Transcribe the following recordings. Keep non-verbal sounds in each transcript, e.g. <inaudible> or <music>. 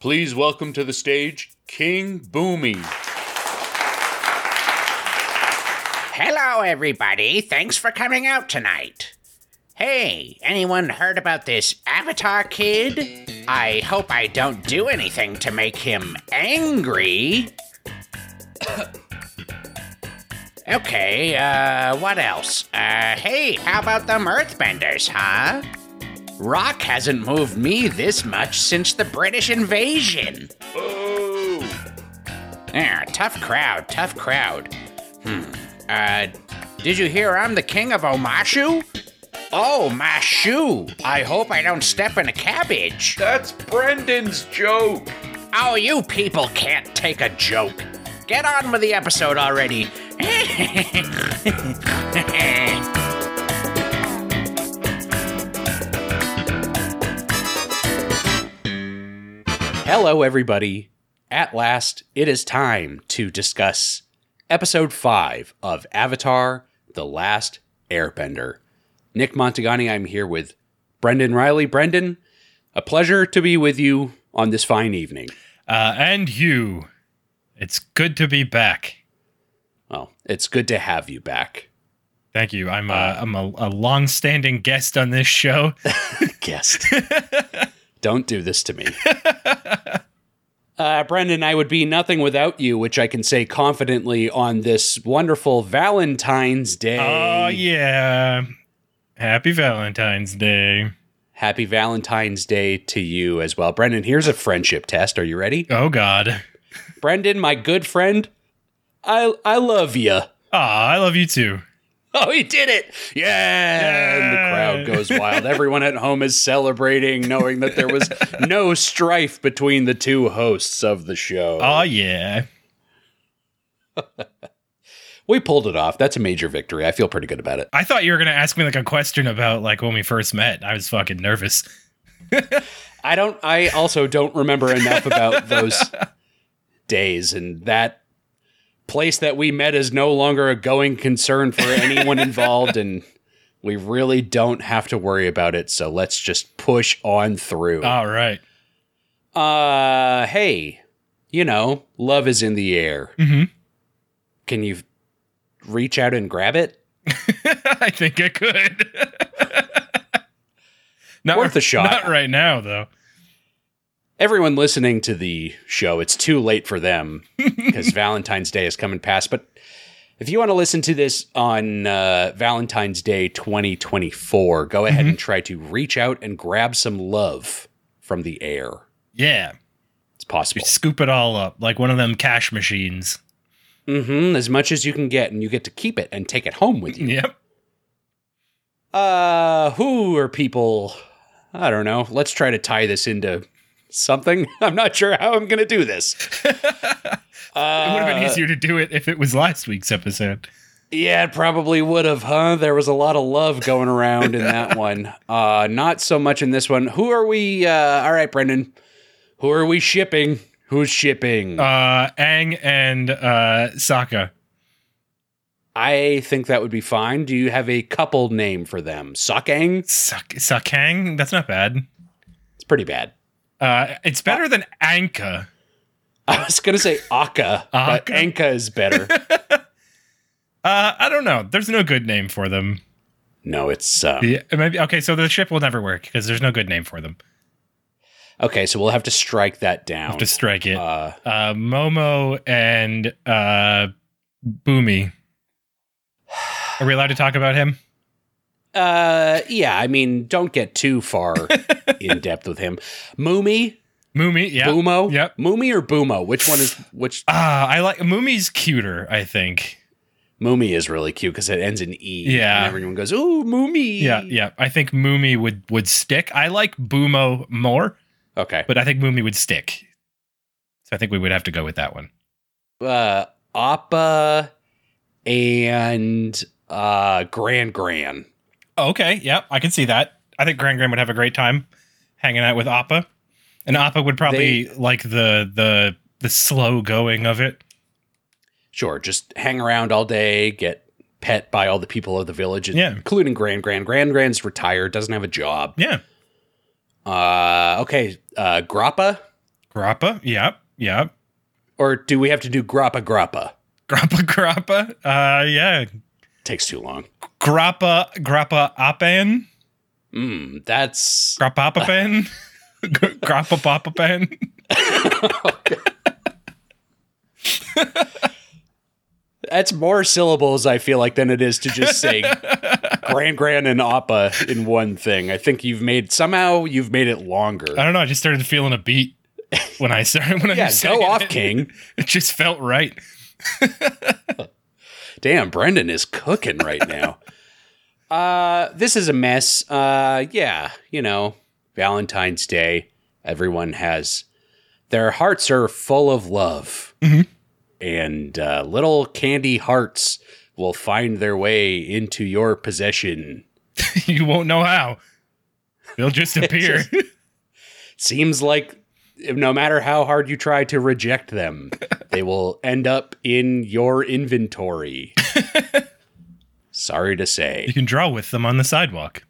Please welcome to the stage King Boomy. Hello, everybody. Thanks for coming out tonight. Hey, anyone heard about this Avatar kid? I hope I don't do anything to make him angry. <coughs> okay, uh, what else? Uh, hey, how about them Earthbenders, huh? Rock hasn't moved me this much since the British invasion. Oh! Yeah, tough crowd, tough crowd. Hmm. Uh, did you hear I'm the king of Omashu? Oh, my shoe. I hope I don't step in a cabbage. That's Brendan's joke! Oh, you people can't take a joke. Get on with the episode already. <laughs> Hello, everybody. At last, it is time to discuss episode 5 of Avatar The Last Airbender. Nick Montagani, I'm here with Brendan Riley. Brendan, a pleasure to be with you on this fine evening. Uh, and you. It's good to be back. Well, it's good to have you back. Thank you. I'm a, I'm a, a long-standing guest on this show. <laughs> Guest. <laughs> Don't do this to me. <laughs> Uh, Brendan, I would be nothing without you, which I can say confidently on this wonderful Valentine's Day. Oh yeah. Happy Valentine's Day. Happy Valentine's Day to you as well. Brendan, here's a friendship test. Are you ready? Oh God. Brendan, my good friend, I I love you. Aw, I love you too. <laughs> Oh, he did it! Yeah! And the crowd goes wild. Everyone at home is celebrating, knowing that there was <laughs> no strife between the two hosts of the show. Oh yeah. <laughs> we pulled it off. That's a major victory. I feel pretty good about it. I thought you were gonna ask me like a question about like when we first met. I was fucking nervous. I don't. I also don't remember enough about those days, and that place that we met is no longer a going concern for <laughs> anyone involved, and we really don't have to worry about it. So let's just push on through. All right. Uh, hey, you know, love is in the air. Mm-hmm. Can you reach out and grab it? <laughs> I think I could. <laughs> not Worth a shot. Not right now though. Everyone listening to the show, it's too late for them <laughs> because Valentine's Day is coming past. But if you want to listen to this on uh, Valentine's Day 2024, go ahead and try to reach out and grab some love from the air. Yeah. It's possible. You scoop it all up like one of them cash machines. Mm-hmm. as much as you can get, and you get to keep it and take it home with you. Yep. Uh, who are people? I don't know. Let's try to tie this into something. <laughs> I'm not sure how I'm going to do this. <laughs> It would have been Uh, easier to do it if it was last week's episode. Yeah, it probably would have, huh? There was a lot of love going around in that <laughs> one. Uh not so much in this one. Who are we uh all right, Brendan. Who are we shipping? Who's shipping? Uh, Aang and uh, Sokka. I think that would be fine. Do you have a couple name for them? Suckang? Sak- Sakang? That's not bad. It's pretty bad. Uh, it's better than Anka. I was gonna say Akka, but Anka is better. <laughs> Uh, I don't know. There's no good name for them. no, it's uh, Yeah, maybe okay. So the ship will never work because there's no good name for them. okay. So we'll have to strike that down. Have to strike it. uh, Uh, Momo and uh, Boomy. Are we allowed to talk about him? Uh, yeah. I mean, don't get too far <laughs> in depth with him. Moomy, Moomy, yeah. Boomo, Yep. Moomy or Boomo? Which one is which? Ah, I like Moomy's cuter. I think. Moomy is really cute because it ends in e. Yeah. and everyone goes, "Ooh, Moomy." Yeah, yeah. I think Moomy would would stick. I like Boomo more, Okay. but I think Moomy would stick. So I think we would have to go with that one. Uh, Appa and uh, Grand Gran. Okay, yeah, I can see that. I think Gran Gran would have a great time hanging out with Appa, and Appa would probably like the the the slow going of it. Sure, just hang around all day, get pet by all the people of the village, Yeah. including Gran Gran. Gran Gran's retired, doesn't have a job. Yeah, Uh, okay, uh, Grappa. Grappa. Yep. Yep. Or do we have to do grappa grappa? Grappa grappa. Uh yeah. Takes too long. Grappa grappa apan. Mm, that's Grappa apan. <laughs> Grappa papa pen. that's more syllables. I feel like than it is to just say <laughs> Gran Gran and Appa in one thing. I think you've made somehow you've made it longer. I don't know. I just started feeling a beat when I <laughs> started. When I Yeah, was go off, it. King. It just felt right. Damn, Brendan is cooking right now. <laughs> uh, this is a mess. Uh, yeah, you know, Valentine's Day. Everyone has their hearts are full of love, Mhm. and uh, little candy hearts will find their way into your possession. <laughs> you won't know how. They'll just <laughs> appear. Seems like no matter how hard you try to reject them, <laughs> they will end up in your inventory. <laughs> Sorry to say. you can draw with them on the sidewalk.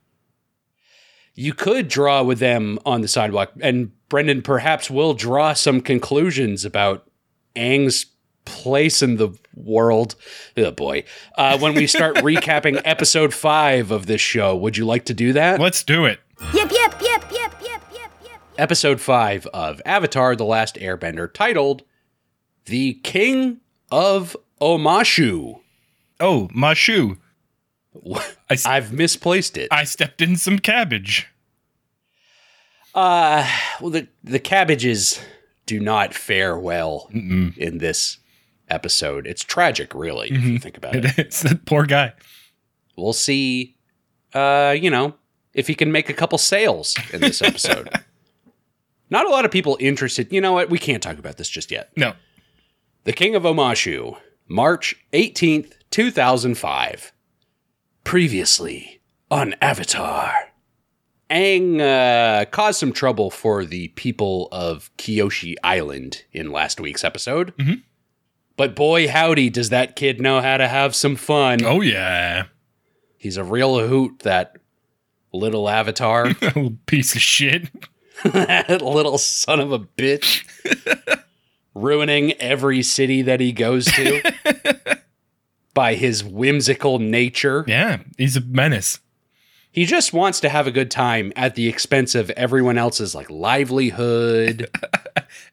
You could draw with them on the sidewalk, and Brendan perhaps will draw some conclusions about Aang's place in the world. Oh boy. Uh, when we start <laughs> recapping episode five of this show, would you like to do that? Let's do it. Yep, yep, yep, yep, yep, yep, yep. Episode five of Avatar The Last Airbender, titled The King of Omashu. Oh, my shoe. I, s- I've misplaced it. I stepped in some cabbage. Uh, well, the, the cabbages do not fare well Mm-mm. in this episode. It's tragic, really, if you think about it. It's <laughs> that poor guy. We'll see, uh, you know, if he can make a couple sales in this episode. <laughs> Not a lot of people interested. You know what? We can't talk about this just yet. No. The King of Omashu, March 18th, 2005. Previously on Avatar. Aang uh, caused some trouble for the people of Kyoshi Island in last week's episode. Mhm. But boy, howdy, does that kid know how to have some fun. Oh, yeah. He's a real hoot, that little avatar. Little <laughs> piece of shit. That <laughs> little son of a bitch. <laughs> Ruining every city that he goes to <laughs> by his whimsical nature. Yeah, he's a menace. He just wants to have a good time at the expense of everyone else's like livelihood.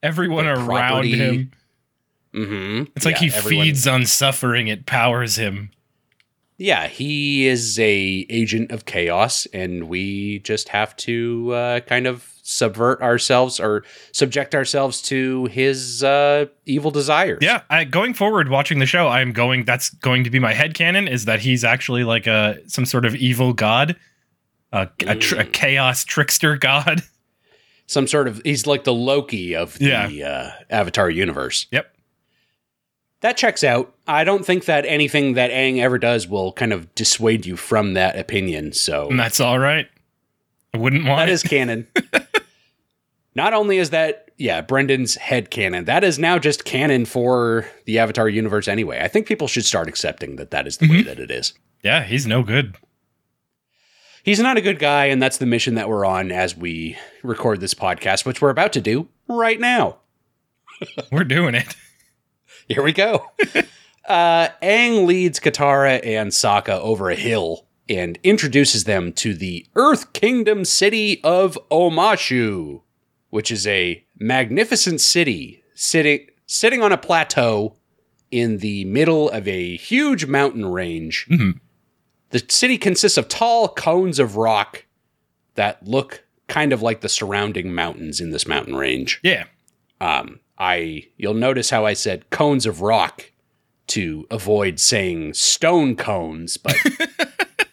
Everyone around property. him. hmm It's like he feeds on suffering. It powers him. Yeah, he is a agent of chaos, and we just have to uh, kind of subvert ourselves or subject ourselves to his uh, evil desires. Yeah, I, going forward, watching the show, I'm going. That's going to be my head headcanon. Is that he's actually like a some sort of evil god, a, a, tr- a Mm. chaos trickster god. <laughs> some sort of he's like the Loki of the Yeah. uh, Avatar universe. Yep. That checks out. I don't think that anything that Aang ever does will kind of dissuade you from that opinion. So And that's all right. I wouldn't want that it. is canon. <laughs> Not only is that yeah, Brendan's head canon. That is now just canon for the Avatar universe anyway. I think people should start accepting that that is the way that it is. yeah, he's no good. He's not a good guy, and that's the mission that we're on as we record this podcast, which we're about to do right now. <laughs> We're doing it. Here we go. <laughs> uh, Aang leads Katara and Sokka over a hill and introduces them to the Earth Kingdom city of Omashu, which is a magnificent city sitting sitting on a plateau in the middle of a huge mountain range. Mhm. The city consists of tall cones of rock that look kind of like the surrounding mountains in this mountain range. Yeah, Um, I you'll notice how I said cones of rock to avoid saying stone cones, but <laughs>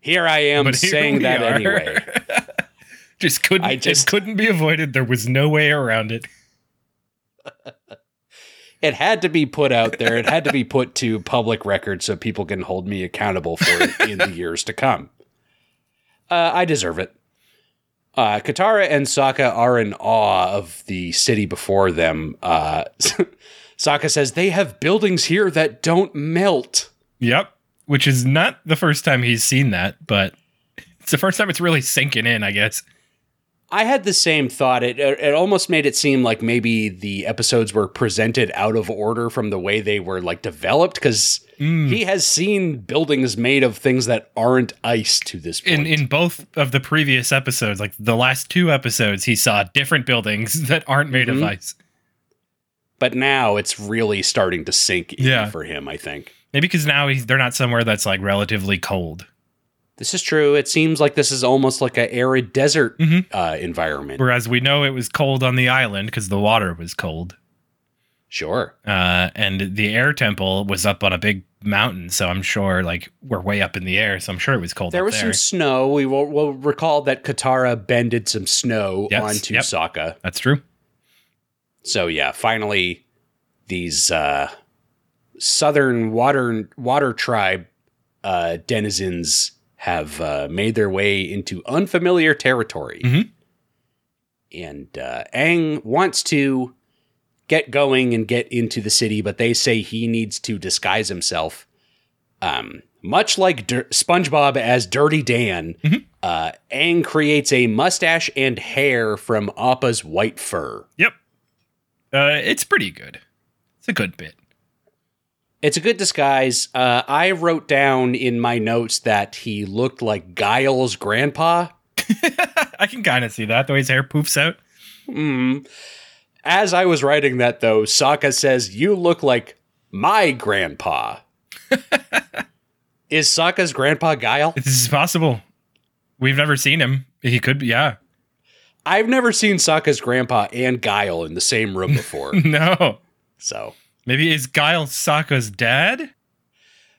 here I am But here saying that are. anyway. <laughs> just couldn't. I just- it couldn't be avoided. There was no way around it. <laughs> It had to be put out there. It had to be put to public record so people can hold me accountable for it in the years to come. Uh, I deserve it. Uh, Katara and Sokka are in awe of the city before them. Uh, <laughs> Sokka says they have buildings here that don't melt. Yep. Which is not the first time he's seen that, but it's the first time it's really sinking in. I guess. I had the same thought. It it almost made it seem like maybe the episodes were presented out of order from the way they were like developed because he has seen buildings made of things that aren't ice to this point. In in both of the previous episodes, like the last two episodes, he saw different buildings <laughs> that aren't made Mhm. of ice. but now it's really starting to sink in Yeah. for him. I think Maybe because now he's, they're not somewhere that's like relatively cold. This is true. It seems like this is almost like an arid desert Mhm. uh, environment. Whereas we know it was cold on the island because the water was cold. Sure. Uh, and the air temple was up on a big mountain, so I'm sure like we're way up in the air, so I'm sure it was cold. There up was there. some snow. We will we'll recall that Katara bended some snow Yes, onto yep. Sokka. That's true. So yeah, finally these uh southern water water tribe uh denizens have uh made their way into unfamiliar territory. Mhm. And uh Aang wants to get going and get into the city, but they say he needs to disguise himself. Um much like Dir- SpongeBob as Dirty Dan, Mhm. uh, Aang creates a mustache and hair from Appa's white fur. Yep. Uh, it's pretty good. It's a good bit. It's a good disguise. Uh, I wrote down in my notes that he looked like Guile's grandpa. <laughs> I can kind of see that the way his hair poofs out. Mm. As I was writing that, though, Sokka says, You look like my grandpa. <laughs> Is Sokka's grandpa Guile? This is possible. We've never seen him. He could be. Yeah. I've never seen Sokka's grandpa and Guile in the same room before. <laughs> no. so, Maybe is Guile Sokka's dad?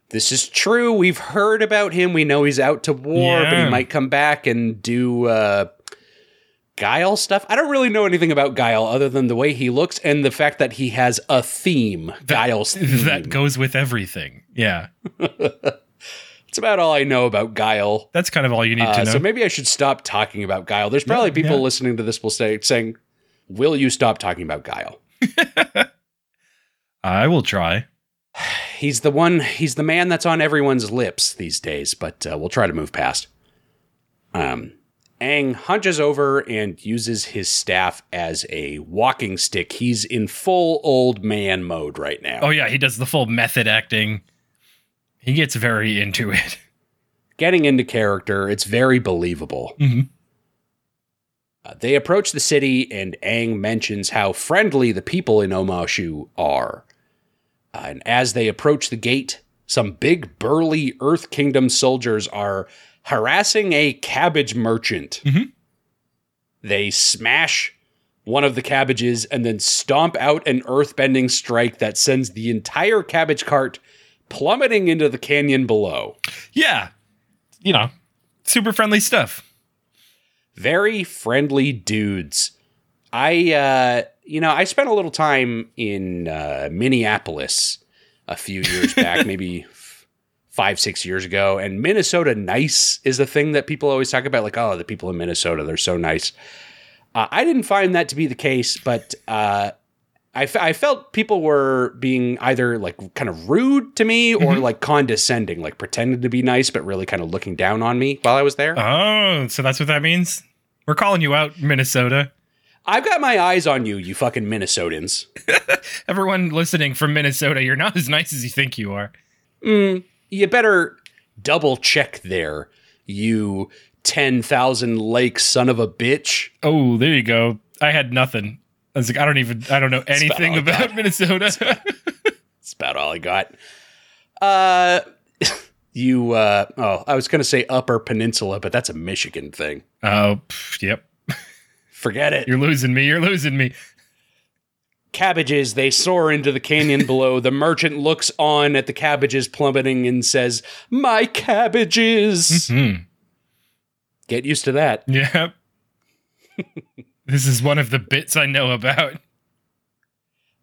this is true. We've heard about him. We know he's out to war, but he might come back and do uh, Guile stuff. I don't really know anything about Guile other than the way he looks and the fact that he has a theme. Guile's theme. That goes with everything. Yeah. <laughs> That's about all I know about Guile. That's kind of all you need Uh, to know. so maybe I should stop talking about Guile. There's probably Yeah, people yeah. listening to this will say saying, "Will you stop talking about Guile?" <laughs> I will try. <sighs> He's the one. He's the man that's on everyone's lips these days. But uh, we'll try to move past. Um, Aang hunches over and uses his staff as a walking stick. He's in full old man mode right now. Oh yeah, he does the full method acting. He gets very into it. <laughs> Getting into character. It's very believable. Mhm. Uh, they approach the city, and Aang mentions how friendly the people in Omashu are. Uh, and as they approach the gate, some big, burly Earth Kingdom soldiers are harassing a cabbage merchant. Mhm. They smash one of the cabbages and then stomp out an earthbending strike that sends the entire cabbage cart plummeting into the canyon below. Yeah. You know, super friendly stuff. very friendly dudes. I, uh, you know, I spent a little time in uh, Minneapolis a few years back, <laughs> maybe f- five, six years ago, and Minnesota nice is the thing that people always talk about. Like, oh, the people in Minnesota, they're so nice. Uh, I didn't find that to be the case, but uh, I, fe- I felt people were being either like kind of rude to me or like condescending, like pretending to be nice, but really kind of looking down on me while I was there. Oh, so that's what that means? We're calling you out, Minnesota. I've got my eyes on you, you fucking Minnesotans. <laughs> Everyone listening from Minnesota, you're not as nice as you think you are. Mm, you better double check there, you 10,000 lake son of a bitch. Oh, there you go. I had nothing. I was like, I don't even, I don't know anything I about. Minnesota. <laughs> That's about all I got. Uh, <laughs> you, uh, oh, I was going to say Upper Peninsula, but that's a Michigan thing. oh, pff, yep. Forget it. You're losing me. You're losing me. cabbages, they soar into the canyon below. The merchant looks on at the cabbages plummeting and says, My cabbages. Hmm. Get used to that. Yep. this is one of the bits I know about.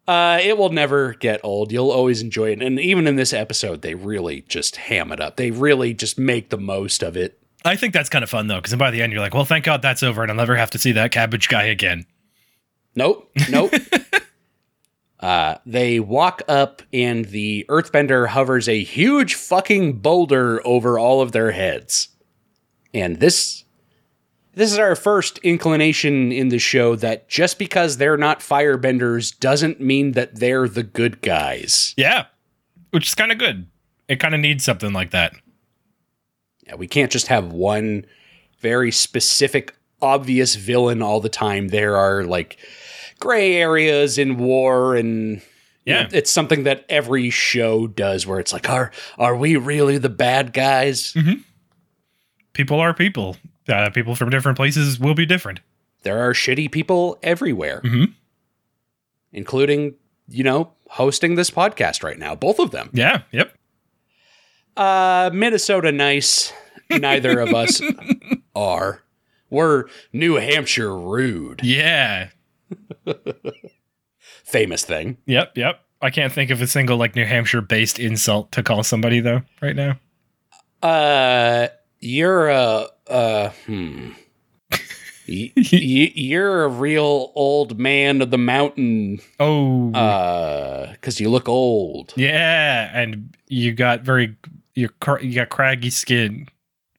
Uh, it will never get old. You'll always enjoy it. And even in this episode, they really just ham it up. They really just make the most of it. I think that's kind of fun though, because by the end you're like, well, thank God that's over, and I'll never have to see that cabbage guy again. Nope. Nope. <laughs> uh, they walk up, and the earthbender hovers a huge fucking boulder over all of their heads. And this this is our first inclination in the show that just because they're not firebenders doesn't mean that they're the good guys. Yeah, which is kind of good. It kind of needs something like that. We can't just have one very specific, obvious villain all the time. There are like gray areas in war and Yeah. it's something that every show does where it's like, are are we really the bad guys? People are people. Uh, people from different places will be different. There are shitty people everywhere, Mhm. including, you know, hosting this podcast right now. Both of them. Yeah. Yep. Uh, Minnesota nice. Neither of us <laughs> are. We're New Hampshire rude. Yeah. <laughs> Famous thing. Yep. Yep. I can't think of a single like New Hampshire based insult to call somebody though right now. Uh, you're a uh, hmm. <laughs> Y- y- you're a real old man of the mountain. Oh. Uh, because you look old. yeah, and you got very you cr- you got craggy skin.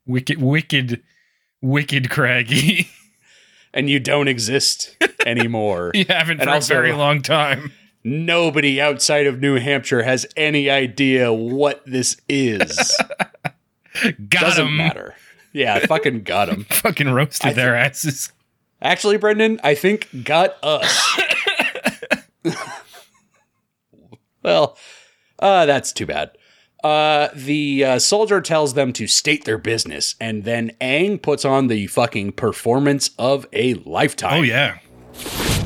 Wicked wicked wicked craggy. <laughs> and you don't exist anymore. <laughs> you haven't And for also- a very long time. Nobody outside of New Hampshire has any idea what this is. <laughs> Got Doesn't him. matter. Yeah, I fucking got him. Fucking roasted I their asses. Actually, Brendan, I think got us. well, uh, that's too bad. Uh, the uh, soldier tells them to state their business, and then Aang puts on the fucking performance of a lifetime. Oh yeah.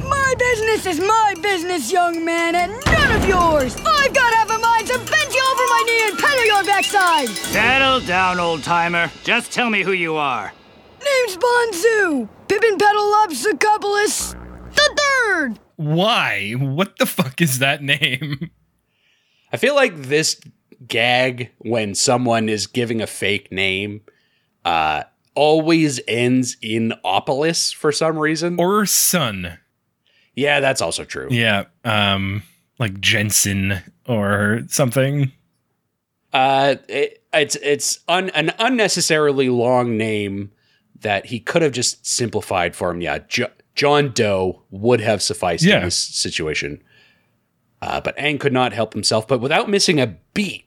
My business is my business, young man, and none of yours. I've got half a mind to bend you over my knee and pedal your backside. Settle down, old timer. Just tell me who you are. Name's Bonzu. Pippin Paddleopsicopolis the third. Why? What the fuck is that name? I feel like this gag when someone is giving a fake name uh, always ends in Opolis for some reason. Or son. yeah, that's also true. Yeah. Um like Jensen or something. Uh, it, it's it's un, an unnecessarily long name that he could have just simplified for him. Yeah, jo- John Doe would have sufficed Yeah. in this situation. Uh, but Aang could not help himself. But without missing a beat,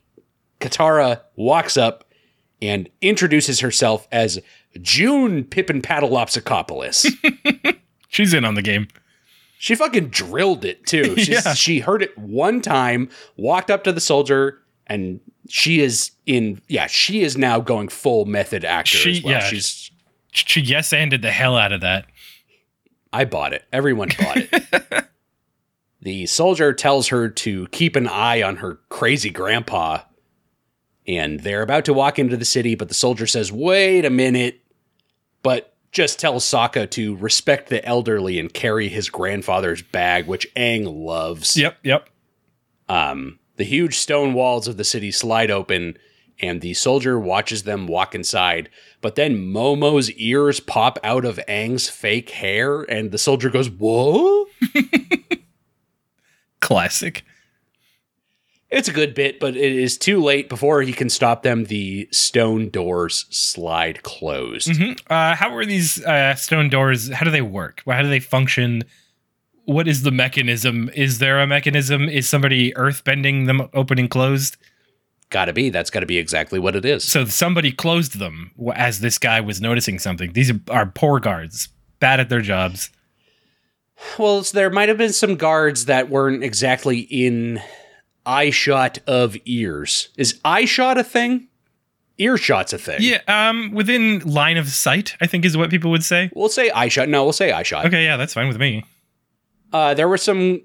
Katara walks up and introduces herself as June Pippin Paddleopsicopolis. <laughs> She's in on the game. She fucking drilled it too. She's, Yeah. She heard it one time, walked up to the soldier, and she is in. Yeah, she is now going full method actor She- as well. yeah. She's. She yes anded the hell out of that. I bought it. Everyone bought it. <laughs> the soldier tells her to keep an eye on her crazy grandpa, and they're about to walk into the city. But the soldier says, "Wait a minute," but just tells Sokka to respect the elderly and carry his grandfather's bag, which Aang loves. Yep, yep. Um, the huge stone walls of the city slide open, and the soldier watches them walk inside. But then Momo's ears pop out of Aang's fake hair, and the soldier goes, Whoa? <laughs> Classic. It's a good bit, but it is too late. Before he can stop them, the stone doors slide closed. Mhm. Uh, how are these uh, stone doors? How do they work? How do they function? What is the mechanism? Is there a mechanism? Is somebody earth bending them open and closed? Gotta be. That's gotta be exactly what it is. So somebody closed them as this guy was noticing something. These are, are poor guards, bad at their jobs. Well, so there might have been some guards that weren't exactly in eye shot of ears. Is eye shot a thing? Earshot's a thing. Yeah, um, within line of sight, I think is what people would say. We'll say eye shot. No, we'll say eye shot. Okay, yeah, that's fine with me. Uh, there were some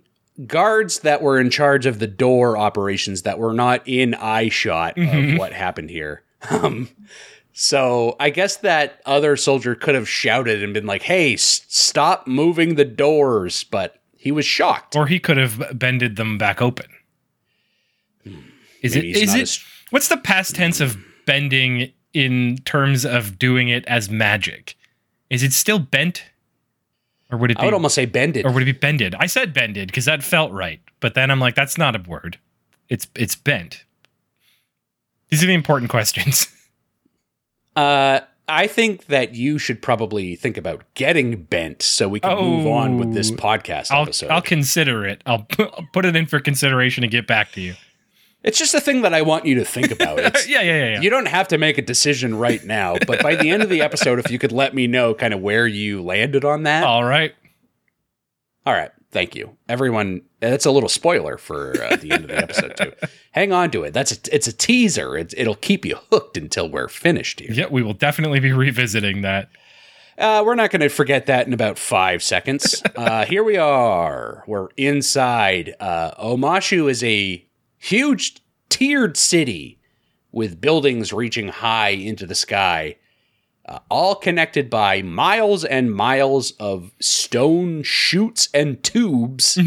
guards that were in charge of the door operations that were not in eye shot Mhm. of what happened here. Um, so I guess that other soldier could have shouted and been like, "Hey, s- stop moving the doors!" But he was shocked. Or he could have bended them back open. Is Maybe it? Is it? as- What's the past tense of bending in terms of doing it as magic? Is it still bent, or would it be, I would almost say bended. or would it be bended? I said bended because that felt right, but then I'm like, that's not a word. It's it's bent. These are the important questions. <laughs> Uh, I think that you should probably think about getting bent so we can move on with this Oh, podcast I'll episode. I'll consider it. I'll, I'll <laughs> put it in for consideration and get back to you. It's just a thing that I want you to think about. <laughs> It's, Yeah, yeah, yeah. yeah. You don't have to make a decision right now, but by the end of the episode, if you could let me know kind of where you landed on that. All right. All right. Thank you. Everyone, that's a little spoiler for uh, the end of the episode, too. Hang on to it. That's a, it's a teaser. It's, it'll keep you hooked until we're finished here. Yeah, we will definitely be revisiting that. Uh, we're not going to forget that in about five seconds. <laughs> Uh, here we are. We're inside. Uh, Omashu is a huge tiered city with buildings reaching high into the sky, uh, all connected by miles and miles of stone chutes and tubes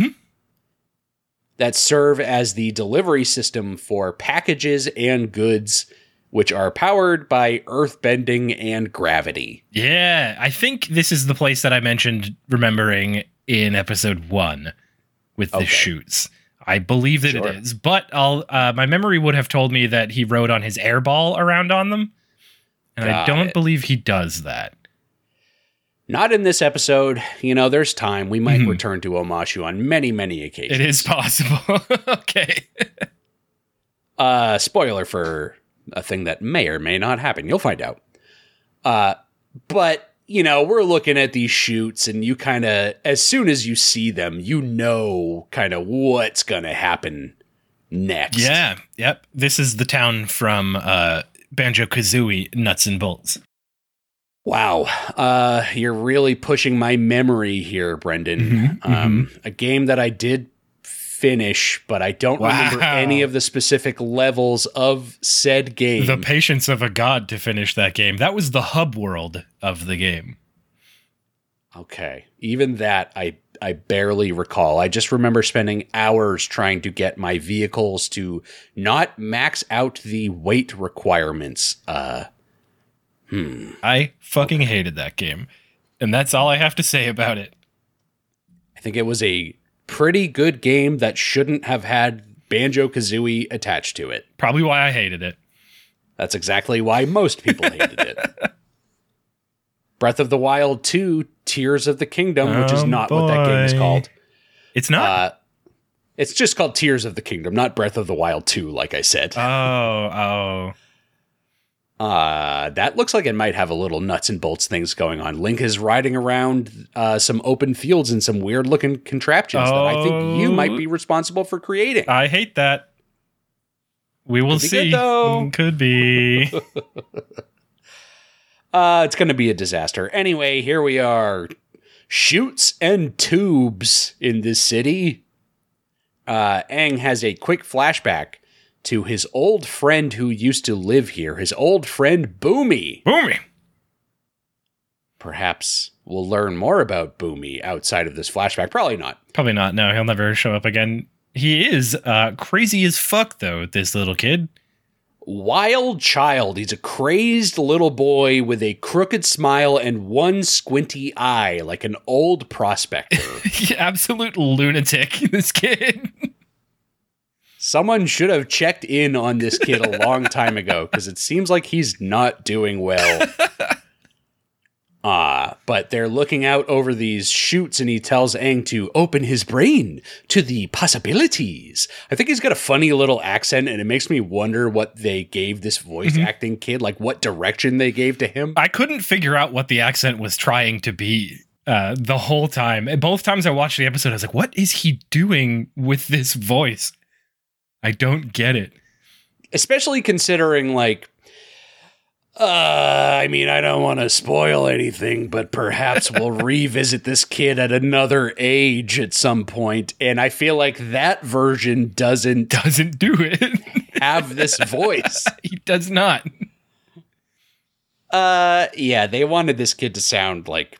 that serve as the delivery system for packages and goods, which are powered by earth bending and gravity. Yeah, I think this is the place that I mentioned remembering in episode one with the Okay. chutes. I believe that Sure. it is, but I'll. Uh, my memory would have told me that he rode on his airball around on them, and I don't it. believe he does that. Not in this episode. You know, there's time. We might Mhm. return to Omashu on many, many occasions. It is possible. <laughs> okay. Uh, spoiler for a thing that may or may not happen. You'll find out. Uh, but you know, we're looking at these chutes, and you kind of, as soon as you see them, you know, kind of what's gonna happen next. Yeah. Yep. This is the town from uh, Banjo Kazooie Nuts and Bolts. Wow. Uh, you're really pushing my memory here, Brendan. Mhm, um, A game that I did finish, but I don't remember any of the specific levels of said game. The patience of a god to finish that game. That was the hub world of the game. okay. Even that, I, I barely recall. I just remember spending hours trying to get my vehicles to not max out the weight requirements. Uh, hmm. I fucking hated that game. And that's all I have to say about it. I think it was a pretty good game that shouldn't have had Banjo Kazooie attached to it. Probably why I hated it. That's exactly why most people hated it. <laughs> Breath of the Wild 2 Tears of the Kingdom, which is Oh, not what that game is called. It's not. Uh, it's just called Tears of the Kingdom, not Breath of the Wild 2, like I said. oh, oh. Uh, that looks like it might have a little nuts and bolts things going on. Link is riding around uh, some open fields and some weird looking contraptions that I think you Oh. might be responsible for creating. I hate that. We will Could see. good. <laughs> Could be. <laughs> Uh, it's going to be a disaster. Anyway, here we are. Chutes and tubes in this city. Uh, Aang has a quick flashback to his old friend who used to live here, his old friend Boomy. Boomy. Perhaps we'll learn more about Boomy outside of this flashback. Probably not. Probably not. No, he'll never show up again. He is uh, crazy as fuck, though, this little kid. Wild child. He's a crazed little boy with a crooked smile and one squinty eye, like an old prospector. <laughs> Absolute lunatic, <laughs> this kid. Someone should have checked in on this kid a long <laughs> time ago because it seems like he's not doing well. Ah, <laughs> but they're looking out over these chutes and he tells Aang to open his brain to the possibilities. I think he's got a funny little accent and it makes me wonder what they gave this voice acting kid, like what direction they gave to him. I couldn't figure out what the accent was trying to be uh, the whole time. Both times I watched the episode, I was like, what is he doing with this voice? I don't get it. especially considering like uh, I mean, I don't want to spoil anything, but perhaps we'll <laughs> revisit this kid at another age at some point, and I feel like that version doesn't <laughs> Doesn't do it. have this <laughs> voice. he does not. Uh, yeah, they wanted this kid to sound like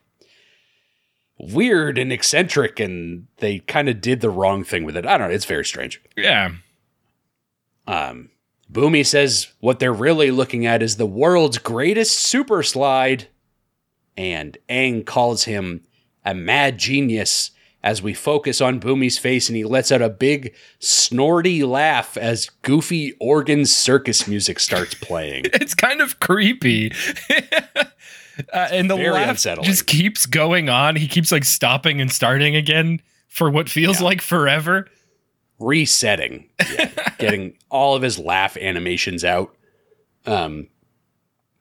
weird and eccentric, and they kind of did the wrong thing with it. I don't know. It's very strange. Yeah. Um, Boomy says what they're really looking at is the world's greatest super slide, and Aang calls him a mad genius as we focus on Boomy's face and he lets out a big snorty laugh as goofy organ circus music starts <laughs> playing. It's kind of creepy. <laughs> uh, and the Very laugh unsettling. just keeps going on. He keeps like stopping and starting again for what feels like forever. Resetting, yeah, <laughs> getting all of his laugh animations out. Um,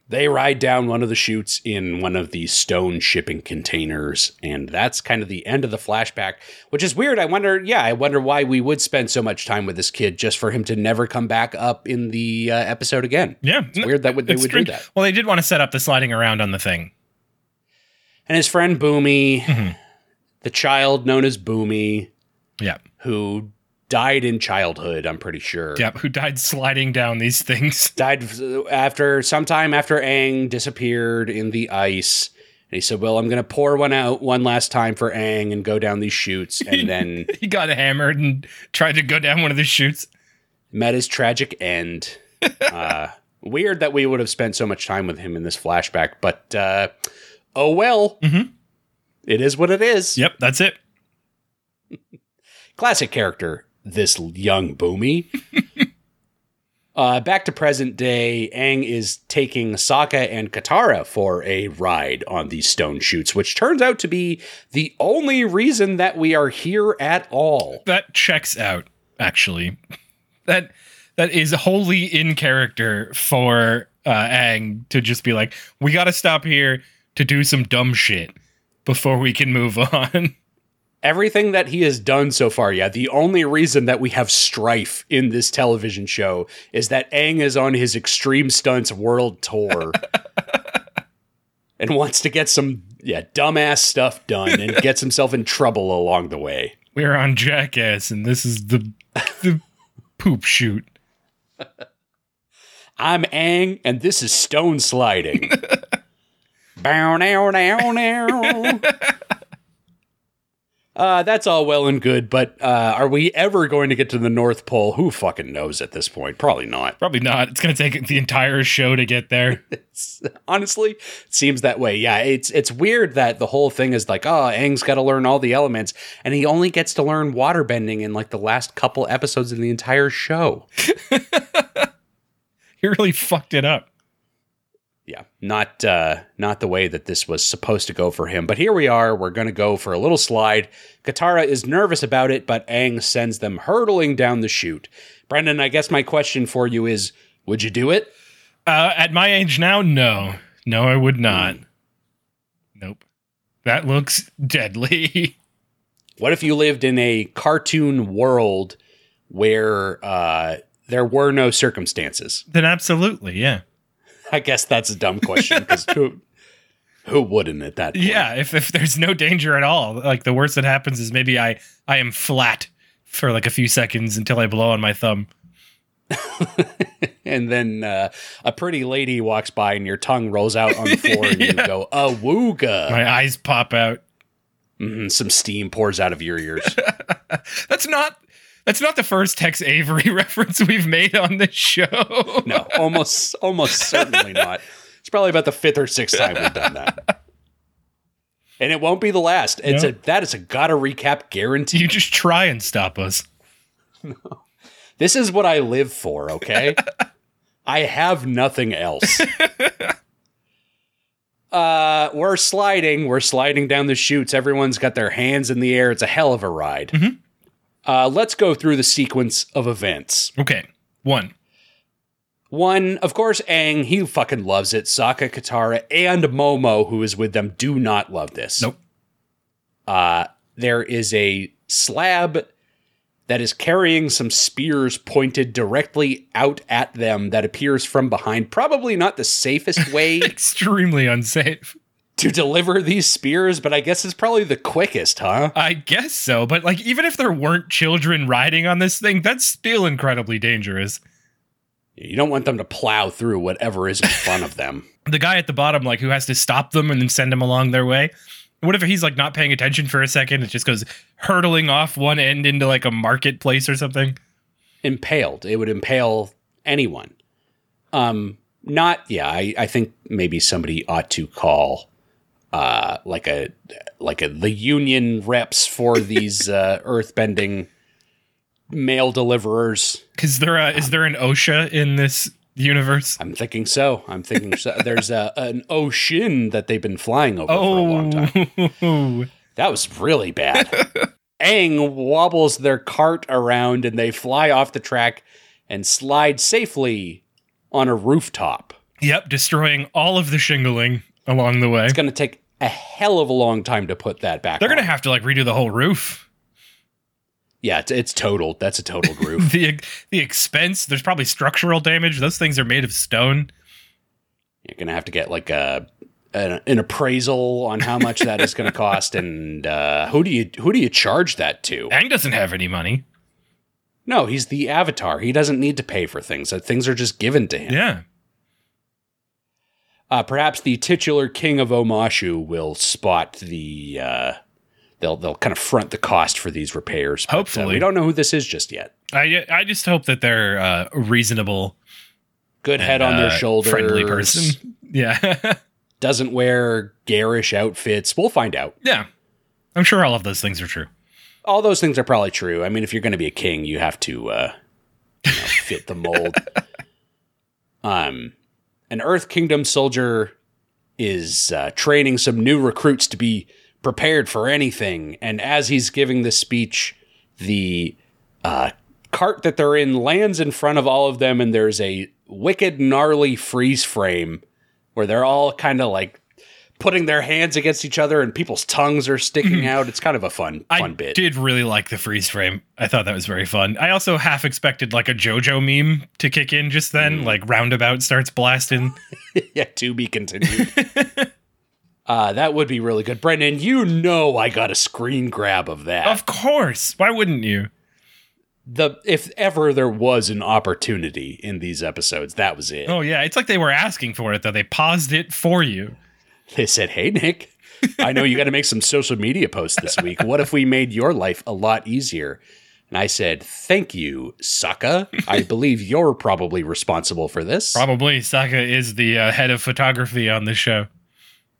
they ride down one of the chutes in one of the stone shipping containers, and that's kind of the end of the flashback, which is weird. I wonder, yeah, I wonder why we would spend so much time with this kid just for him to never come back up in the uh, episode again. Yeah. It's weird that would, they would strange. do that. Well, they did want to set up the sliding around on the thing. And his friend Boomy, Mhm. the child known as Boomy, Yeah. who died in childhood, I'm pretty sure. Yep, Who died sliding down these things? <laughs> Died after sometime after Aang disappeared in the ice. And he said, Well, I'm going to pour one out one last time for Aang and go down these chutes. <laughs> And then He got hammered and tried to go down one of the chutes. met his tragic end. <laughs> uh, weird that we would have spent so much time with him in this flashback, but uh, oh well. Mhm. It is what it is. Yep. That's it. classic character, this young Boomy. <laughs> uh, back to present day, Aang is taking Sokka and Katara for a ride on these stone chutes, which turns out to be the only reason that we are here at all. That checks out, actually. That that is wholly in character for uh Aang to just be like, we gotta stop here to do some dumb shit before we can move <laughs> on. Everything that he has done so far, yeah, the only reason that we have strife in this television show is that Aang is on his Extreme Stunts world tour <laughs> and wants to get some, yeah, dumbass stuff done and gets himself in trouble along the way. We're on Jackass, and this is the the poop shoot. <laughs> I'm Aang, and this is stone sliding. <laughs> Bow now now now. Uh, that's all well and good, but uh, are we ever going to get to the North Pole? Who fucking knows at this point? Probably not. Probably not. It's gonna take the entire show to get there. <laughs> Honestly, it seems that way. Yeah, it's it's weird that the whole thing is like, oh, Aang's got to learn all the elements, and he only gets to learn waterbending in like the last couple episodes of the entire show. <laughs> He really fucked it up. Yeah, not uh, not the way that this was supposed to go for him. But here we are. We're going to go for a little slide. Katara is nervous about it, but Aang sends them hurtling down the chute. Brendan, I guess my question for you is: Would you do it? Uh, at my age now, no, no, I would not. Nope. That looks <laughs> deadly. What if you lived in a cartoon world where uh, there were no circumstances? then absolutely, yeah. I guess that's a dumb question because who, who wouldn't at that point? Yeah, if, if there's no danger at all, like the worst that happens is maybe I I am flat for like a few seconds until I blow on my thumb. <laughs> and then uh, a pretty lady walks by and your tongue rolls out on the floor and <laughs> you Yeah. go, awooga. My eyes pop out. Mhm, some steam pours out of your ears. <laughs> That's not that's not the first Tex Avery <laughs> reference we've made on this show. no, almost, almost certainly <laughs> not. It's probably about the fifth or sixth time we've done that. And it won't be the last. It's No. a that is a gotta recap guarantee. You just try and stop us. <laughs> No. This is what I live for, okay? I have nothing else. uh, we're sliding. We're sliding down the chutes. Everyone's got their hands in the air. It's a hell of a ride. Mhm. Uh, let's go through the sequence of events. Okay. One. One, of course, Aang, he fucking loves it. Sokka, Katara, and Momo, who is with them, do not love this. Nope. Uh, there is a slab that is carrying some spears pointed directly out at them that appears from behind. Probably not the safest <laughs> way Extremely unsafe. To deliver these spears, but I guess it's probably the quickest, huh? I guess so, but like even if there weren't children riding on this thing, that's still incredibly dangerous. You don't want them to plow through whatever is in front of them. <laughs> The guy at the bottom, like who has to stop them and then send them along their way. What if he's like not paying attention for a second? It just goes hurtling off one end into like a marketplace or something. impaled. It would impale anyone. Um, not yeah. I, I think maybe somebody ought to call uh, like a like a the union reps for <laughs> these uh, earthbending mail deliverers. Is there a, is there an OSHA in this universe? I'm thinking so. I'm thinking so. There's a, an ocean that they've been flying over for a long time. Oh, That was really bad. <laughs> Aang wobbles their cart around and they fly off the track and slide safely on a rooftop. yep, destroying all of the shingling along the way. It's going to take a hell of a long time to put that back. They're gonna have to like redo the whole roof. Yeah, it's, it's total. That's a total <laughs> roof. the the expense. There's probably structural damage. Those things are made of stone. You're going to have to get like a an, an appraisal on how much that is going to cost <laughs> and uh, who do you who do you charge that to? Aang doesn't have any money. No, he's the avatar. He doesn't need to pay for things. Things are just given to him. Yeah. Uh, perhaps the titular king of Omashu will spot the. Uh, they'll they'll kind of front the cost for these repairs. but, uh, Hopefully. we don't know who this is just yet. I I just hope that they're uh, reasonable, Good head and, on their uh, shoulders. friendly person. <laughs> Yeah, Doesn't wear garish outfits. We'll find out. yeah. I'm sure all of those things are true. All those things are probably true. I mean, if you're going to be a king, you have to uh, you know, fit the mold. <laughs> Um, an Earth Kingdom soldier is uh, training some new recruits to be prepared for anything. And as he's giving this speech, the uh, cart that they're in lands in front of all of them, and there's a wicked, gnarly freeze frame where they're all kind of like putting their hands against each other, and people's tongues are sticking out. It's kind of a fun, I fun bit. did really like the freeze frame. I thought that was very fun. I also half expected like a JoJo meme to kick in just then, Mm. like roundabout starts blasting. <laughs> yeah, to be continued. <laughs> uh, that would be really good. Brendan, you know I got a screen grab of that. of course. Why wouldn't you? the if ever there was an opportunity in these episodes, that was it. Oh yeah, it's like they were asking for it though. They paused it for you. They said, "Hey Nick, I know you got to make some social media posts this week. What if we made your life a lot easier?" And I said, "Thank you, Sokka. I believe you're probably responsible for this." Probably Sokka is the uh, head of photography on this show.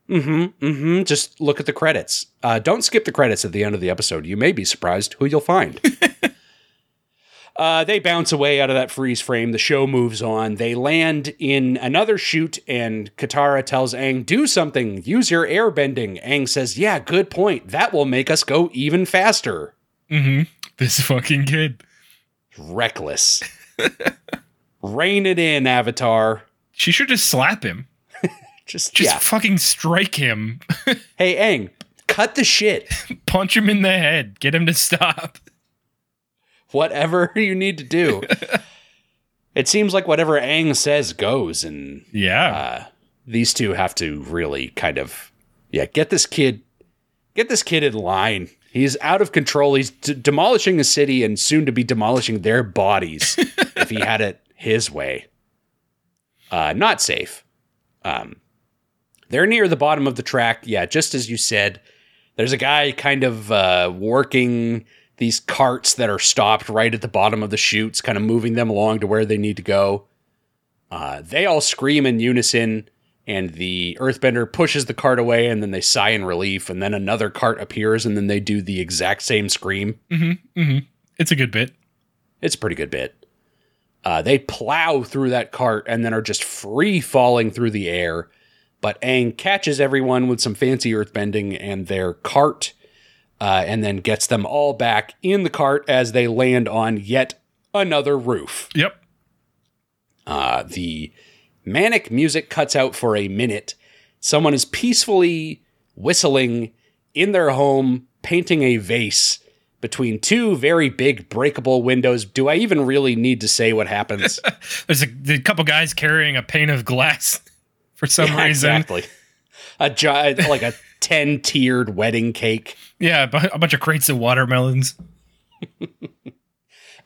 Mm-hmm. Mm-hmm. Just look at the credits. Uh, don't skip the credits at the end of the episode. You may be surprised who you'll find. <laughs> uh, they bounce away out of that freeze frame. The show moves on. They land in another chute, and Katara tells Aang, "Do something. Use your air bending." Aang says, "Yeah, good point. That will make us go even faster." Mm-hmm. This fucking kid. Reckless. <laughs> Rein it in, Avatar. She should just slap him. <laughs> Just, Just yeah. fucking strike him. <laughs> Hey, Aang, cut the shit. Punch him in the head. Get him to stop. Whatever <laughs> you need to do. <laughs> it seems like whatever Aang says goes, and Yeah. uh, these two have to really kind of, yeah, get this kid, get this kid in line. He's out of control. He's d- demolishing a city and soon to be demolishing their bodies <laughs> if he had it his way. Uh, not safe. Um, they're near the bottom of the track. Yeah, just as you said, there's a guy kind of uh, working these carts that are stopped right at the bottom of the chutes, kind of moving them along to where they need to go. Uh, they all scream in unison, and the earthbender pushes the cart away, and then they sigh in relief, and then another cart appears, and then they do the exact same scream. Mm-hmm. Mm-hmm. It's a good bit. It's a pretty good bit. Uh, they plow through that cart and then are just free falling through the air. But Aang catches everyone with some fancy earthbending and their cart, uh, and then gets them all back in the cart as they land on yet another roof. Yep. Uh, the manic music cuts out for a minute. Someone is peacefully whistling in their home, painting a vase between two very big breakable windows. Do I even really need to say what happens? <laughs> There's a, a couple guys carrying a pane of glass <laughs> for some Yeah, reason. exactly. A gi- like a <laughs> ten tiered wedding cake. Yeah, a bunch of crates of watermelons. <laughs>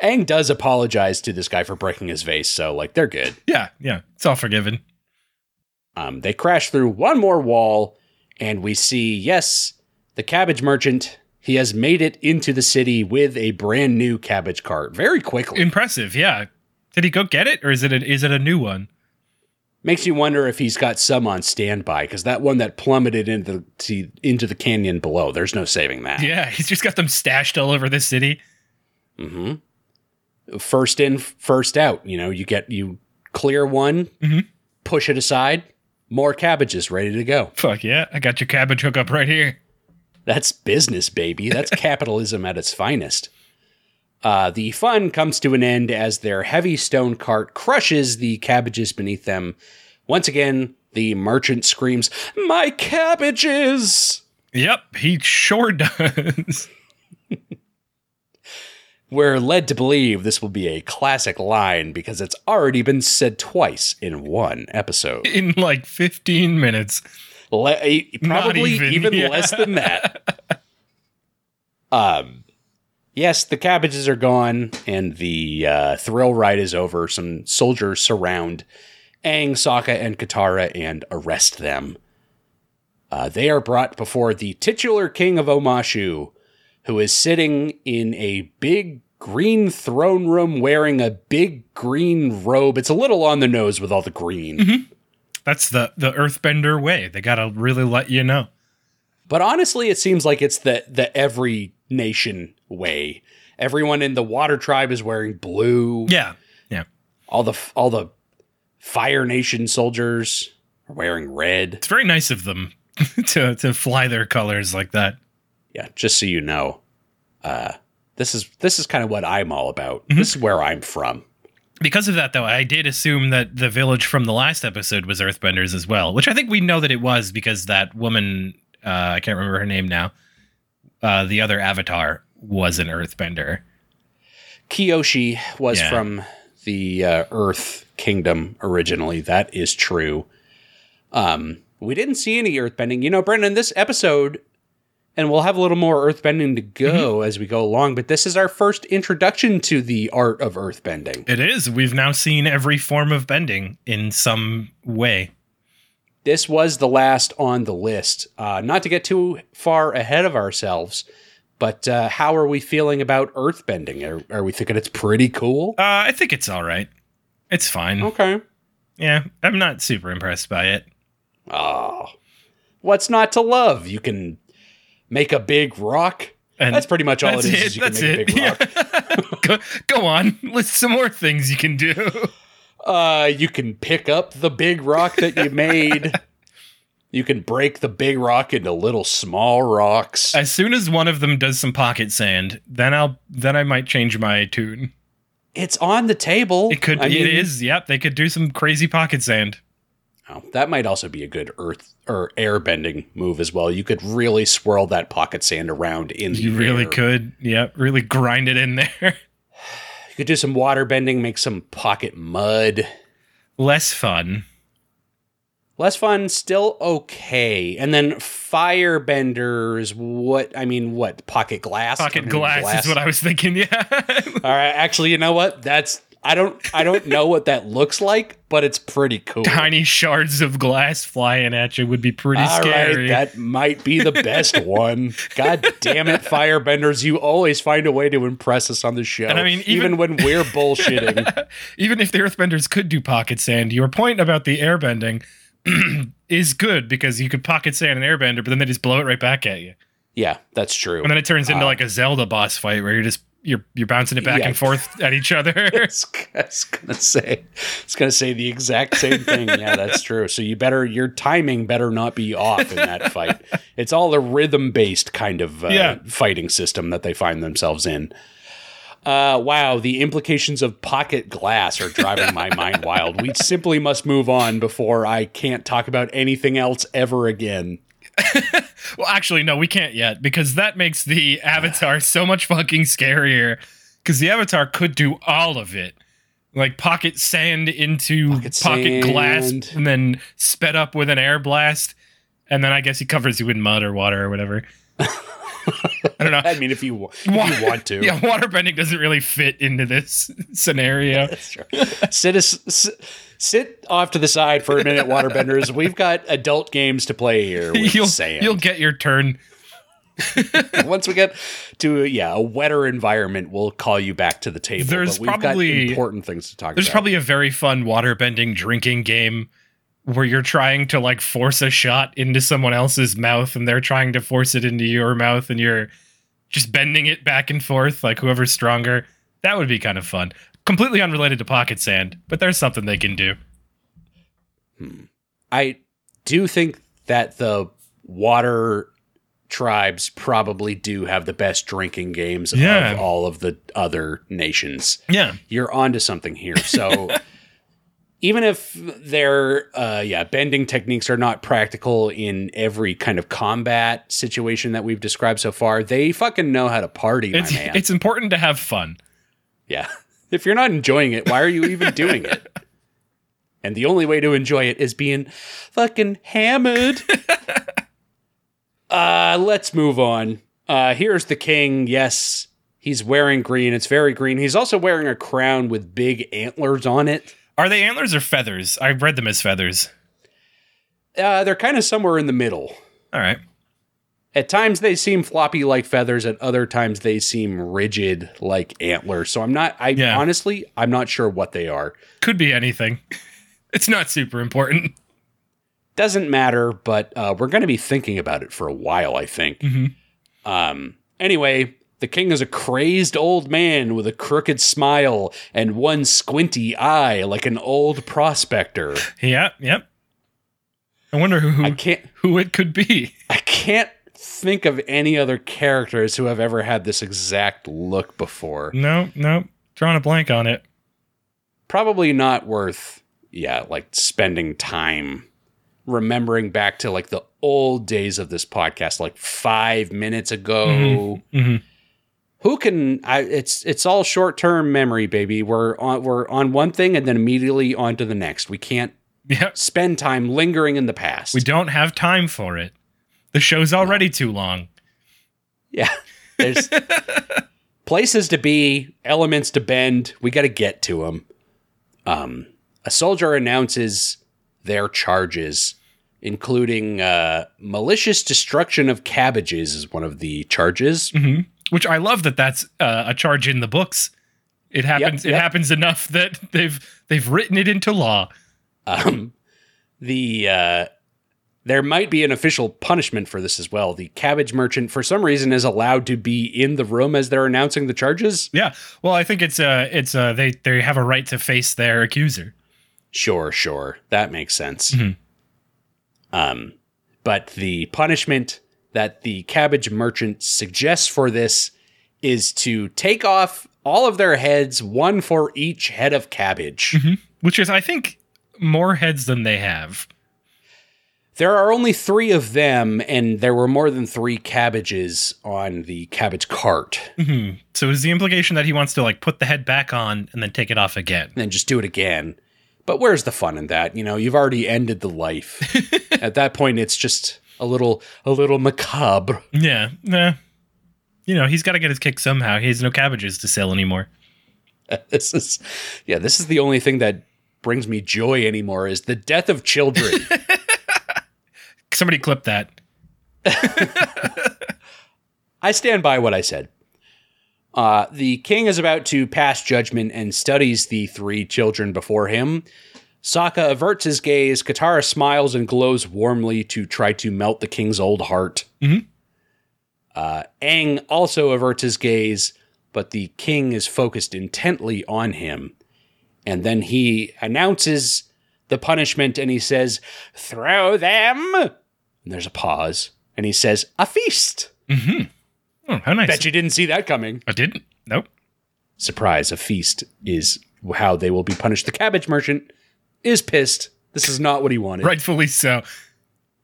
Aang does apologize to this guy for breaking his vase, so like they're good. Yeah, yeah. It's all forgiven. Um, they crash through one more wall, and we see, yes, the cabbage merchant. He has made it into the city with a brand new cabbage cart very quickly. Impressive. Yeah. Did he go get it, or is it a, is it a new one? Makes you wonder if he's got some on standby because that one that plummeted into the into the canyon below, there's no saving that. Yeah, he's just got them stashed all over the city. Mm-hmm. First in, first out. You know, you get you clear one, Mhm. push it aside, more cabbages ready to go. Fuck yeah, I got your cabbage hookup right here. That's business, baby. That's <laughs> capitalism at its finest. Uh, the fun comes to an end as their heavy stone cart crushes the cabbages beneath them. Once again, the merchant screams, My cabbages! Yep, he sure <laughs> does. We're led to believe this will be a classic line because it's already been said twice in one episode. In like 15 minutes. Le- eh, Not probably even, even, <laughs> yeah. less than that. um, yes, the cabbages are gone, and the uh, thrill ride is over. Some soldiers surround Aang, Sokka, and Katara and arrest them. Uh, they are brought before the titular king of Omashu, who is sitting in a big green throne room wearing a big green robe. It's a little on the nose with all the green. That's the the earthbender way. They got to really let you know. But honestly, it seems like it's the the every nation way. Everyone in the water tribe is wearing blue. Yeah. Yeah. All the all the Fire Nation soldiers are wearing red. It's very nice of them <laughs> to to fly their colors like that. Yeah, just so you know, uh, this is this is kind of what I'm all about. This is where I'm from. Because of that, though, I did assume that the village from the last episode was Earthbenders as well, which I think we know that it was because that woman, uh, I can't remember her name now, uh, the other avatar was an Earthbender. Kyoshi was Yeah. from the uh, Earth Kingdom originally. That is true. Um, we didn't see any earthbending. You know, Brendan, this episode, and we'll have a little more earthbending to go as we go along, but this is our first introduction to the art of earthbending. It is. We've now seen every form of bending in some way. This was the last on the list. Uh, not to get too far ahead of ourselves, but uh, how are we feeling about earthbending? Are, are we thinking it's pretty cool? Uh, I think it's all right. It's fine. Okay. Yeah, I'm not super impressed by it. Oh, what's not to love? You can make a big rock. And That's pretty much all it is. it. is you can That's make it. a big rock. <laughs> go, go on. List some more things you can do. Uh, you can pick up the big rock that you made. <laughs> you can break the big rock into little small rocks. As soon as one of them does some pocket sand, then I'll then I might change my tune. it's on the table. It could. I mean, it is. Yep. They could do some crazy pocket sand. Oh, that might also be a good earth or air bending move as well. You could really swirl that pocket sand around in the You really air. could. Yep. Really grind it in there. <laughs> You could do some water bending, make some pocket mud. Less fun. Less fun, still okay. And then fire benders, what I mean, what pocket glass? Pocket Turning glass, is what I was thinking. Yeah. <laughs> All right, actually, you know what? That's I don't I don't know what that looks like, but it's pretty cool. Tiny shards of glass flying at you would be pretty All right, scary. that might be the best <laughs> one. God damn it, firebenders! You always find a way to impress us on the show. And I mean, even, even- when we're <laughs> bullshitting. Even if the earthbenders could do pocket sand, your point about the airbending <clears throat> is good because you could pocket sand an airbender, but then they just blow it right back at you. yeah, that's true. And then it turns into Uh, like a Zelda boss fight where you're just you're you're bouncing it back Yeah. and forth at each other. <laughs> it's, was, I was gonna say, it's gonna say the exact same thing. <laughs> Yeah, that's true. So you better your timing better not be off in that fight. It's all a rhythm based kind of uh, Yeah. fighting system that they find themselves in. Uh, wow, the implications of pocket glass are driving my mind wild. We simply must move on before I can't talk about anything else ever again. <laughs> well, actually, no, we can't yet because that makes the avatar so much fucking scarier. Because the avatar could do all of it, like pocket sand into Pocket pocket, glass, and then sped up with an air blast, and then I guess he covers you in mud or water or whatever. <laughs> I don't know. I mean, if you if Wa- you want to, Yeah, waterbending doesn't really fit into this <laughs> scenario. <laughs> That's true. sit, as, s- sit off to the side for a minute, waterbenders. We've got adult games to play here you'll sand. you'll get your turn. <laughs> Once we get to yeah a wetter environment, we'll call you back to the table. There's but we've got probably- important things to talk There's about. There's probably a very fun waterbending drinking game where you're trying to like force a shot into someone else's mouth and they're trying to force it into your mouth and you're just bending it back and forth like whoever's stronger. That would be kind of fun. Completely unrelated to pocket sand, but there's something they can do. Hmm. I do think that the water tribes probably do have the best drinking games Yeah. of all of the other nations. Yeah. You're onto something here. So <laughs> even if their uh yeah, bending techniques are not practical in every kind of combat situation that we've described so far, they fucking know how to party, It's my man. it's important to have fun. Yeah. <laughs> If you're not enjoying it, why are you even doing it? <laughs> And the only way to enjoy it is being fucking hammered. <laughs> uh, let's move on. Uh, here's the king. Yes, he's wearing green. It's very green. He's also wearing a crown with big antlers on it. Are they antlers or feathers? I read them as feathers. Uh, they're kind of somewhere in the middle. All right. At times they seem floppy like feathers, at other times they seem rigid like antlers. So I'm not I Yeah. honestly I'm not sure what they are. Could be anything. <laughs> It's not super important. doesn't matter, but uh, we're going to be thinking about it for a while, I think. Mhm. Um, anyway, the king is a crazed old man with a crooked smile and one squinty eye like an old prospector. Yeah, yep. I wonder who I can't who it could be. I can't think of any other characters who have ever had this exact look before. No, no. Drawing a blank on it. Probably not worth yeah, like spending time remembering back to like the old days of this podcast like 5 minutes ago. hmm who can I, it's it's all short-term memory baby. We're on we're on one thing and then immediately on to the next. We can't <laughs> Yeah. spend time lingering in the past. We don't have time for it. The show's already too long. yeah. There's <laughs> places to be elements to bend. We got to get to them um a soldier announces their charges including uh malicious destruction of cabbages is one of the charges. Hmm Which I love that that's uh, a charge in the books. It happens. It yep. happens enough that they've they've written it into law. Um, the uh, there might be an official punishment for this as well. The cabbage merchant, for some reason, is allowed to be in the room as they're announcing the charges. Yeah. Well, I think it's uh it's uh they they have a right to face their accuser. Sure, sure, that makes sense. Mhm. Um, but the punishment that the cabbage merchant suggests for this is to take off all of their heads, one for each head of cabbage. Which is, I think, more heads than they have. There are only three of them, and there were more than three cabbages on the cabbage cart. hmm So is the implication that he wants to like put the head back on and then take it off again? and then just do it again. But where's the fun in that? You know, you've already ended the life. <laughs> At that point, it's just a little, a little macabre. Yeah. Nah. You know, he's got to get his kick somehow. He has no cabbages to sell anymore. <laughs> This is, yeah, this is the only thing that brings me joy anymore is the death of children. <laughs> Somebody clip that. <laughs> I stand by what I said. Uh, the king is about to pass judgment and studies the three children before him. Sokka averts his gaze. Katara smiles and glows warmly to try to melt the king's old heart. Mhm. Uh, Aang also averts his gaze, but the king is focused intently on him. And then he announces the punishment and he says, Throw them! And there's a pause. And he says, A feast! Oh, how nice. Bet you didn't see that coming. I didn't. Nope. Surprise, a feast is how they will be punished. The cabbage merchant is pissed. This is not what he wanted. Rightfully so.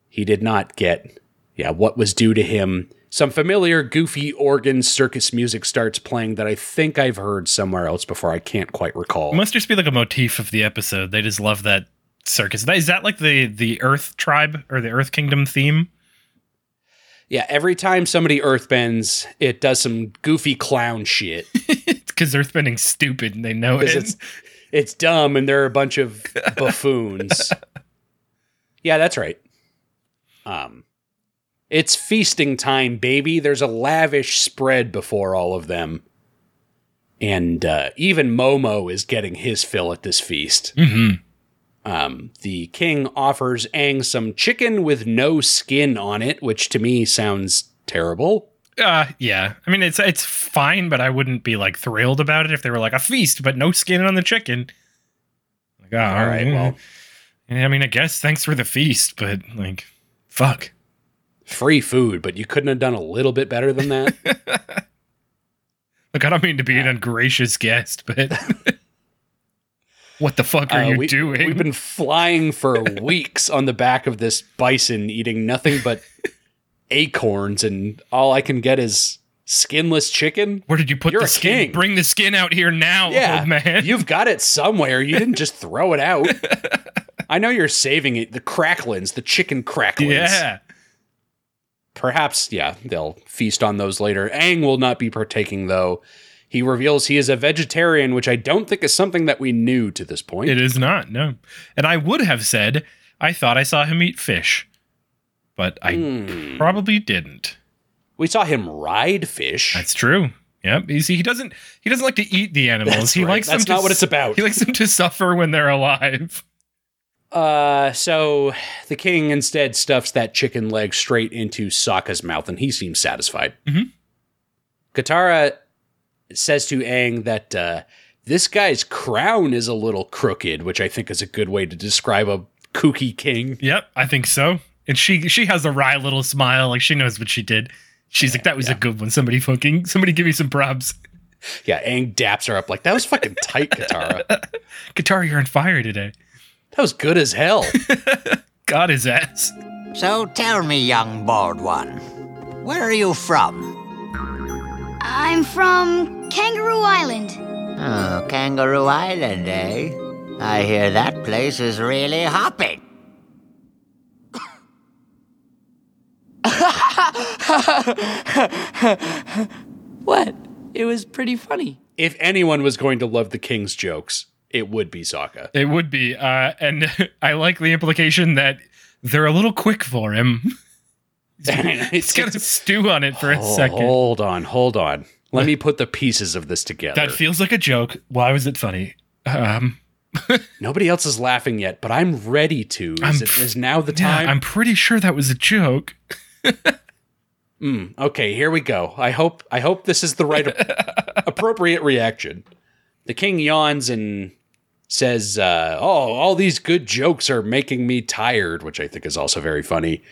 He did not get, yeah, what was due to him. Some familiar, goofy organ circus music starts playing that I think I've heard somewhere else before. I can't quite recall. It must just be like a motif of the episode. They just love that circus. Is that like the the Earth tribe or the Earth Kingdom theme? Yeah, every time somebody earthbends, it does some goofy clown shit. <laughs> Because they're spending stupid and they know it. it's it's dumb and they're a bunch of <laughs> buffoons. yeah, that's right. Um, it's feasting time, baby. There's a lavish spread before all of them, and uh, even Momo is getting his fill at this feast. Mhm. Um, the king offers Aang some chicken with no skin on it, which to me sounds terrible. Uh, yeah. I mean, it's it's fine, but I wouldn't be like thrilled about it if they were like a feast, but no skin on the chicken. Like, oh, All right, well, I mean, I guess thanks for the feast, but like, fuck. free food, but you couldn't have done a little bit better than that. <laughs> Look, I don't mean to be an ungracious guest, but <laughs> what the fuck are Uh, you we, doing? We've been flying for <laughs> weeks on the back of this bison, eating nothing but acorns, and all I can get is skinless chicken. Where did you put You're the skin? king. Bring the skin out here now, Yeah, old man. you've got it somewhere. You didn't just throw it out. <laughs> I know you're saving it. The cracklins, the chicken cracklins. yeah. Perhaps, yeah, they'll feast on those later. Aang will not be partaking, though. He reveals he is a vegetarian, which I don't think is something that we knew to this point. It is not, no. And I would have said I thought I saw him eat fish, but I Hmm. probably didn't. We saw him ride fish. That's true. Yep. You see, he doesn't. He doesn't like to eat the animals. That's he right. likes That's them. not to, what it's about. He likes them to suffer when they're alive. Uh, so the king instead stuffs that chicken leg straight into Sokka's mouth, and he seems satisfied. Mhm. Katara says to Aang that uh, this guy's crown is a little crooked, which I think is a good way to describe a kooky king. Yep, I think so. And she she has a wry little smile, like she knows what she did. She's like, that was a good one. Somebody fucking somebody give me some props. Yeah, Aang daps her up like that was fucking tight, Katara. <laughs> Guitar, you're on fire today. That was good as hell. <laughs> God his ass. So tell me, young bald one, where are you from? I'm from Kangaroo Island. Oh, Kangaroo Island, eh? I hear that place is really hopping. <laughs> What? It was pretty funny. if anyone was going to love the king's jokes, it would be Sokka. It would be. Uh, and <laughs> I like the implication that they're a little quick for him. <laughs> He's gonna stew on it for a second. Hold on, hold on. Let me put the pieces of this together. That feels like a joke. Why was it funny? Um, Nobody else is laughing yet, but I'm ready to. Is, I'm- it, is now the yeah, time? I'm pretty sure that was a joke. <laughs> Mm, okay, here we go. I hope I hope this is the right <laughs> appropriate reaction. The king yawns and says, uh, "Oh, all these good jokes are making me tired," which I think is also very funny.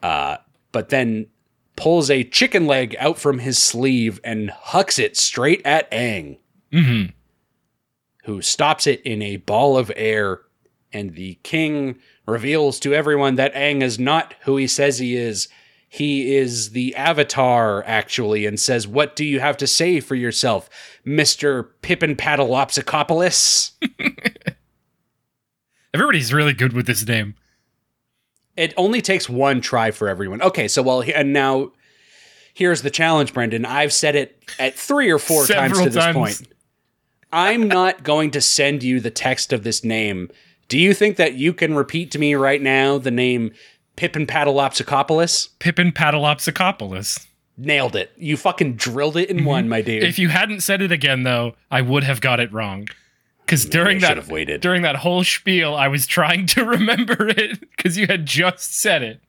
Uh, but then pulls a chicken leg out from his sleeve and hucks it straight at Aang, hmm who stops it in a ball of air. And the king reveals to everyone that Aang is not who he says he is. He is the Avatar, actually, and says, What do you have to say for yourself, Mr. Pippin Paddleopsicopolis? <laughs> Everybody's really good with this name. It only takes one try for everyone. Okay, so well, and now here's the challenge, Brendan. I've said it at three or four times to this times. point. I'm not going to send you the text of this name. Do you think that you can repeat to me right now the name Pippin Paddleopsicopolis? Pippin Paddleopsicopolis. Nailed it. You fucking drilled it in Mm-hmm. one, my dude. If you hadn't said it again, though, I would have got it wrong. Because during that should have waited. during that whole spiel, I was trying to <laughs> remember it because you had just said it.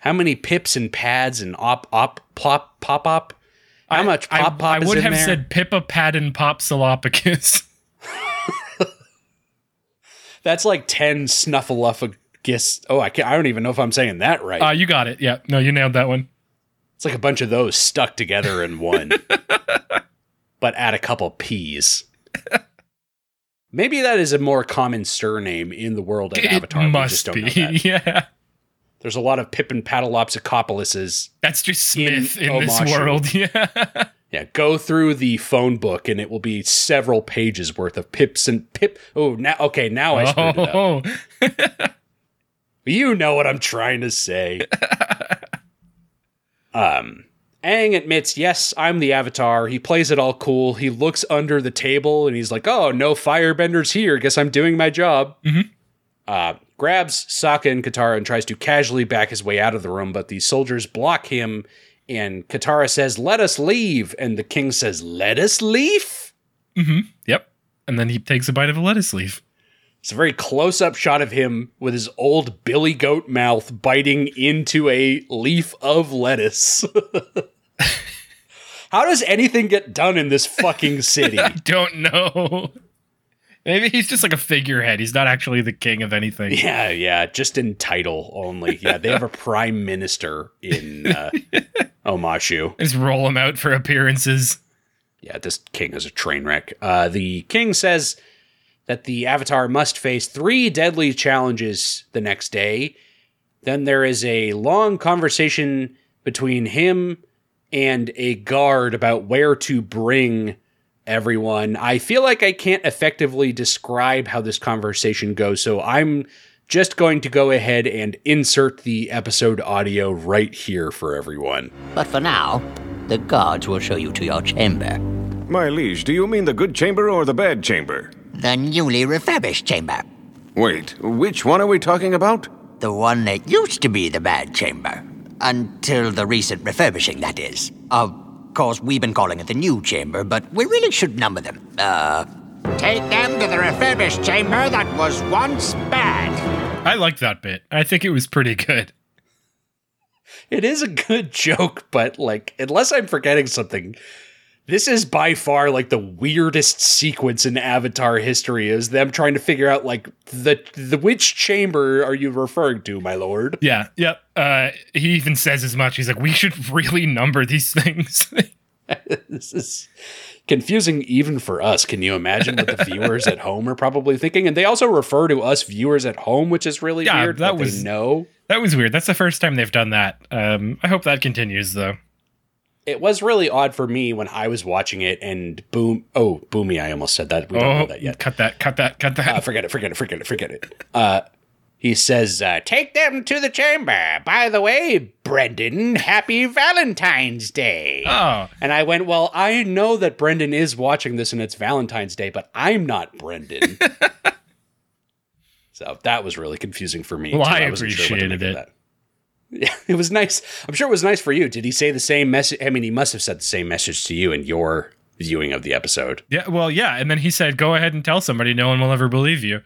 How many pips and pads and op op plop pop op? How I- much I- pop pop I, would have there? said Pippa Paddin Popsilopicus. <laughs> That's like ten snuffleupagus. Oh, I can't, I don't even know if I'm saying that right. Uh, you got it. Yeah. No, you nailed that one. It's like a bunch of those stuck together in one, <laughs> but add a couple P's. <laughs> Maybe that is a more common surname in the world of Avatar. it we must just don't be. <laughs> Yeah. There's a lot of Pippin Paddleopsicopolises. That's just Smith in, this world. Yeah. Yeah, go through the phone book and it will be several pages worth of pips and pip. Oh, now okay, now I screwed it up. Oh, You know what I'm trying to say. <laughs> um, Aang admits, yes, I'm the Avatar. He plays it all cool. He looks under the table and he's like, "Oh, no firebenders here. Guess I'm doing my job." Mhm. Uh, grabs Sokka and Katara and tries to casually back his way out of the room, but the soldiers block him. And Katara says, "Let us leave," and the king says, "Let us leave." hmm Yep. And then he takes a bite of a lettuce leaf. It's a very close up shot of him with his old billy goat mouth biting into a leaf of lettuce. <laughs> How does anything get done in this fucking city? <laughs> I Don't know. Maybe he's just like a figurehead. He's not actually the king of anything. yeah, yeah, just in title only. Yeah, they have a prime minister in uh, <laughs> Omashu. Just roll him out for appearances. Yeah, this king is a train wreck. Uh, the king says that the avatar must face three deadly challenges the next day. Then there is a long conversation between him and a guard about where to bring everyone. I feel like I can't effectively describe how this conversation goes, so I'm just going to go ahead and insert the episode audio right here for everyone. But for now, the guards will show you to your chamber. My liege, do you mean the good chamber or the bad chamber? The newly refurbished chamber. Wait, which one are we talking about? The one that used to be the bad chamber. Until the recent refurbishing, that is. Of course, we've been calling it the new chamber, but we really should number them. Uh. Take them to the refurbished chamber that was once bad. I like that bit. I think it was pretty good. It is a good <laughs> joke, but like, unless I'm forgetting something, this is by far like the weirdest sequence in Avatar history. Is them trying to figure out like the the which chamber are you referring to, my lord? Yeah, yep. Uh, he even says as much. He's like, we should really number these <laughs> things. <laughs> this is confusing even for us. Can you imagine what the <laughs> viewers at home are probably thinking? And they also refer to us viewers at home, which is really Yeah, weird. that was- know. that was weird. That's the first time they've done that. Um, I hope that continues though. It was really odd for me when I was watching it and boom oh boomy, I almost said that. We don't oh, know that yet. cut that, cut that, cut that. Uh, forget it, forget it, forget it, forget it. Uh, he says, uh, Take them to the chamber. By the way, Brendan, happy Valentine's Day. oh, And I went, Well, I know that Brendan is watching this and it's Valentine's Day, but I'm not Brendan. <laughs> so that was really confusing for me. Well, too. I sure to appreciated of it. <laughs> it was nice. I'm sure it was nice for you. Did he say the same message? I mean, he must have said the same message to you in your viewing of the episode. yeah. Well, yeah. And then he said, "Go ahead and tell somebody. No one will ever believe you."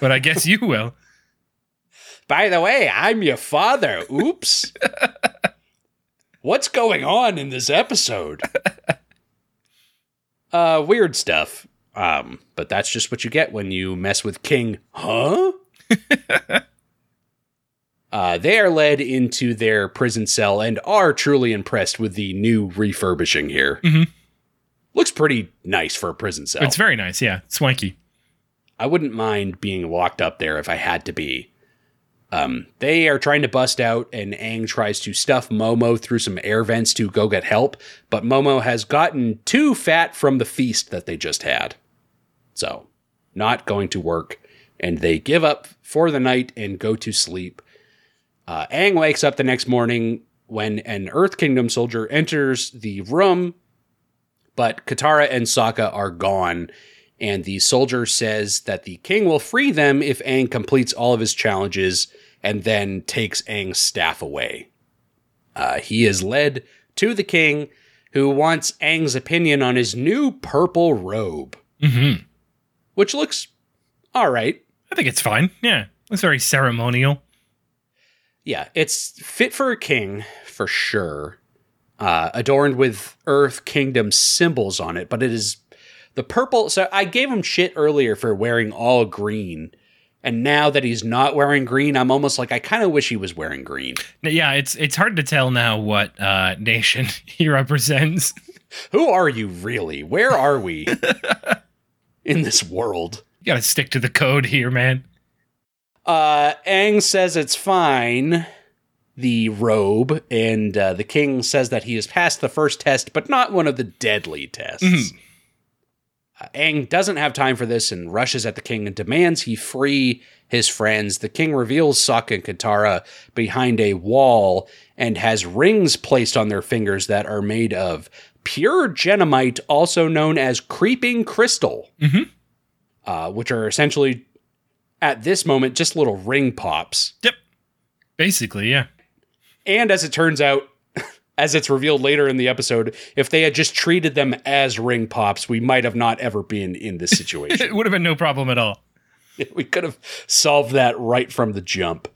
But I guess you will. <laughs> By the way, I'm your father. Oops. <laughs> What's going on in this episode? uh weird stuff. Um, but that's just what you get when you mess with King, huh? Uh, they are led into their prison cell and are truly impressed with the new refurbishing here. Mhm. Looks pretty nice for a prison cell. It's very nice. Yeah, swanky. I wouldn't mind being locked up there if I had to be. Um, they are trying to bust out, and Aang tries to stuff Momo through some air vents to go get help, but Momo has gotten too fat from the feast that they just had. So, not going to work, and they give up for the night and go to sleep. Uh, Aang wakes up the next morning when an Earth Kingdom soldier enters the room, but Katara and Sokka are gone, and the soldier says that the king will free them if Aang completes all of his challenges and then takes Aang's staff away. Uh, he is led to the king, who wants Aang's opinion on his new purple robe, hmm which looks all right. I think it's fine. Yeah, it's very ceremonial. Yeah, it's fit for a king for sure. Uh, adorned with Earth Kingdom symbols on it, but it is the purple. So I gave him shit earlier for wearing all green, and now that he's not wearing green, I'm almost like I kind of wish he was wearing green. Yeah, it's it's hard to tell now what uh, nation <laughs> he represents. Who are you really? Where are we <laughs> in this world? You gotta stick to the code here, man. Uh, Aang says it's fine, the robe, and uh, the king says that he has passed the first test, but not one of the deadly tests. Mhm. Uh, Aang doesn't have time for this and rushes at the king and demands he free his friends. The king reveals Sokka and Katara behind a wall and has rings placed on their fingers that are made of pure jennamite, also known as creeping crystal, Mhm. uh, which are essentially at this moment just little ring pops. Yep. Basically, yeah. And as it turns out, <laughs> as it's revealed later in the episode, if they had just treated them as ring pops, we might have not ever been in this <laughs> situation. It would have been no problem at all. <laughs> we could have solved that right from the jump.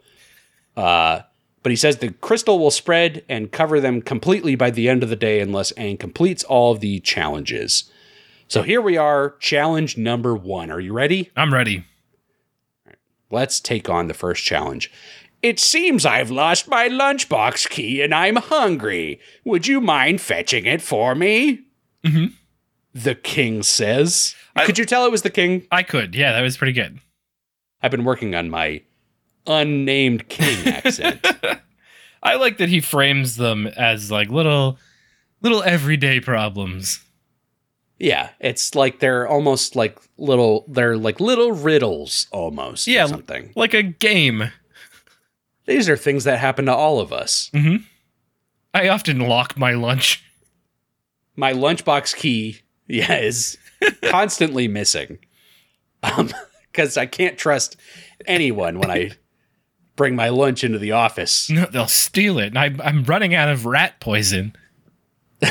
Uh, but he says the crystal will spread and cover them completely by the end of the day unless Aang completes all of the challenges. So here we are, challenge number one. Are you ready? I'm ready. Let's take on the first challenge. It seems I've lost my lunchbox key and I'm hungry. Would you mind fetching it for me? Mm-hmm. The king says. I- Could you tell it was the king? I could. Yeah, that was pretty good. I've been working on my unnamed king <laughs> accent. I like that he frames them as like little, little everyday problems. Yeah, it's like they're almost like little, they're like little riddles almost. or Yeah, something. like a game. These are things that happen to all of us. Mm-hmm. I often lock my lunch. my lunchbox key, <laughs> yeah, is constantly missing. Um, <laughs> because I can't trust anyone when I bring my lunch into the office. No, they'll steal it, and I, I'm running out of rat poison. <laughs>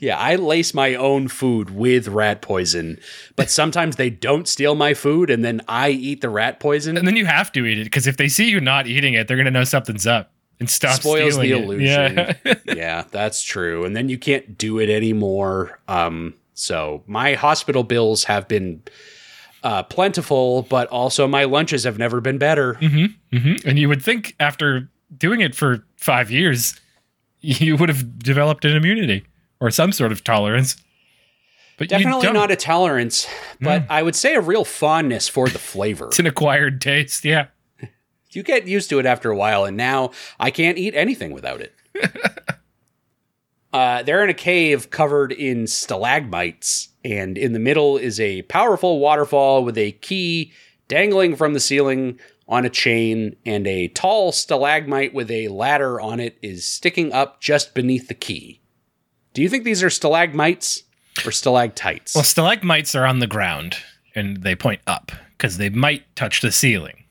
Yeah, I lace my own food with rat poison, but sometimes they don't steal my food and then I eat the rat poison. And then you have to eat it because if they see you not eating it, they're gonna know something's up and stop spoils the stealing it. illusion. Yeah. <laughs> yeah, that's true. And then you can't do it anymore. Um, so my hospital bills have been uh, plentiful, but also my lunches have never been better. hmm And you would think after doing it for five years, <laughs> you would have developed an immunity or some sort of tolerance. But Definitely not a tolerance, but I would say a real fondness for the flavor. It's an acquired taste. Yeah. you get used to it after a while, and now I can't eat anything without it. <laughs> uh, they're in a cave covered in stalagmites, and in the middle is a powerful waterfall with a key dangling from the ceiling on a chain, and a tall stalagmite with a ladder on it is sticking up just beneath the key. Do you think these are stalagmites or stalactites? Well, stalagmites are on the ground and they point up because they might touch the ceiling.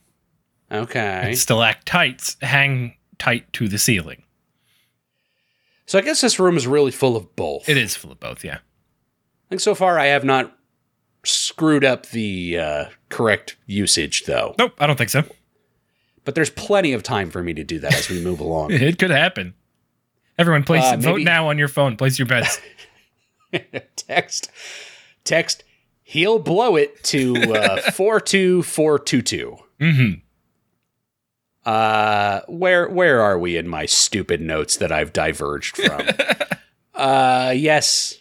okay. And stalactites hang tight to the ceiling. So I guess this room is really full of both. It is full of both, yeah. I think so far I have not screwed up the uh, correct usage, though. Nope, I don't think so. But there's plenty of time for me to do that as we move <laughs> along. It could happen. Everyone, place Uh, vote now on your phone. Place your bets. <laughs> text, text, he'll blow it to uh, <laughs> 42422. hmm Uh, where where are we in my stupid notes that I've diverged from? <laughs> uh, yes,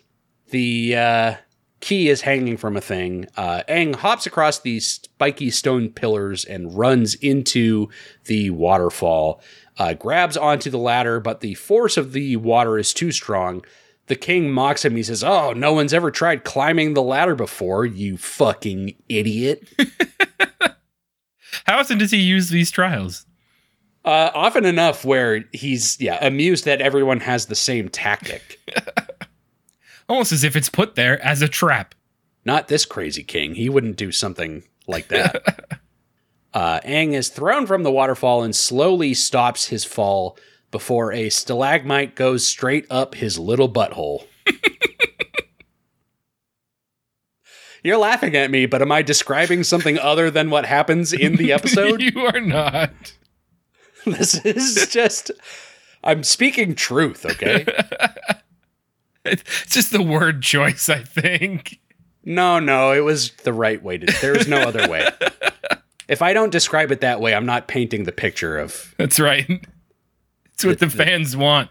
the uh, key is hanging from a thing. Uh, Aang hops across these spiky stone pillars and runs into the waterfall. Uh, grabs onto the ladder, but the force of the water is too strong. The king mocks him. He says, "Oh, no one's ever tried climbing the ladder before, you fucking idiot." <laughs> How often does he use these trials? Uh, often enough where he's yeah amused that everyone has the same tactic. <laughs> Almost as if it's put there as a trap. Not this crazy king. He wouldn't do something like that. <laughs> uh, Aang is thrown from the waterfall and slowly stops his fall before a stalagmite goes straight up his little butthole. <laughs> You're laughing at me, but am I describing something other than what happens in the <laughs> episode? you are not. <laughs> this is just. I'm speaking truth, okay? It's just the word choice, I think. No, no, it was the right way to. There is no other way. If I don't describe it that way, I'm not painting the picture of. That's right. <laughs> It's what the, The- the- fans want.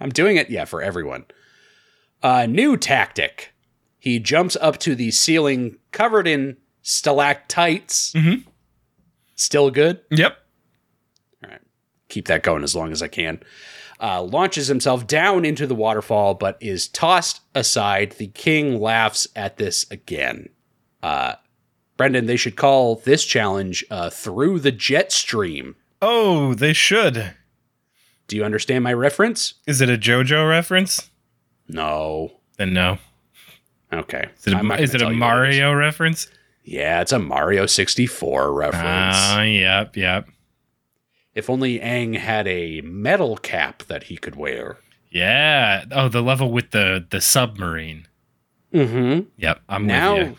I'm doing it, yeah, for everyone. Uh, new tactic. He jumps up to the ceiling covered in stalactites. Mm-hmm. Still good? Yep. All right. Keep that going as long as I can. Uh, launches himself down into the waterfall, but is tossed aside. The king laughs at this again. Uh, Brendan, they should call this challenge uh, Through the Jet Stream. Oh, they should. Do you understand my reference? Is it a JoJo reference? No. Then no. Okay. Is it a, is it a tell you what it is. Mario reference? Yeah, it's a Mario 64 reference. Ah, yep, yep. if only Aang had a metal cap that he could wear. Yeah. Oh, the level with the the submarine. Mm-hmm. Yep, I'm now, with you.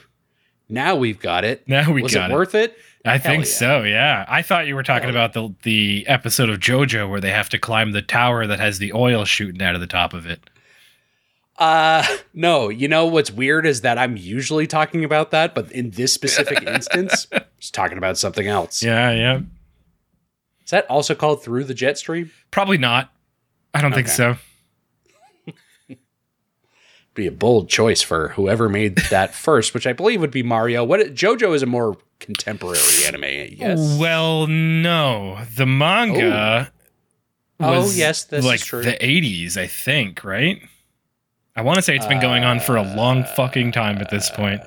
Now we've got it. Now we Was got it it. worth it? I think yeah. so. Yeah, I thought you were talking about the the episode of JoJo where they have to climb the tower that has the oil shooting out of the top of it. Uh no, you know what's weird is that I'm usually talking about that, but in this specific <laughs> instance, I was talking about something else. Yeah, yeah. Is that also called through the jet stream? Probably not. I don't think so. Be a bold choice for whoever made that <laughs> first, which I believe would be Mario. What JoJo is a more contemporary anime, yes. Well, no. The manga Oh, was yes, this is like true. the 80s, I think, right? I want to say it's been going on for a long fucking time at this point.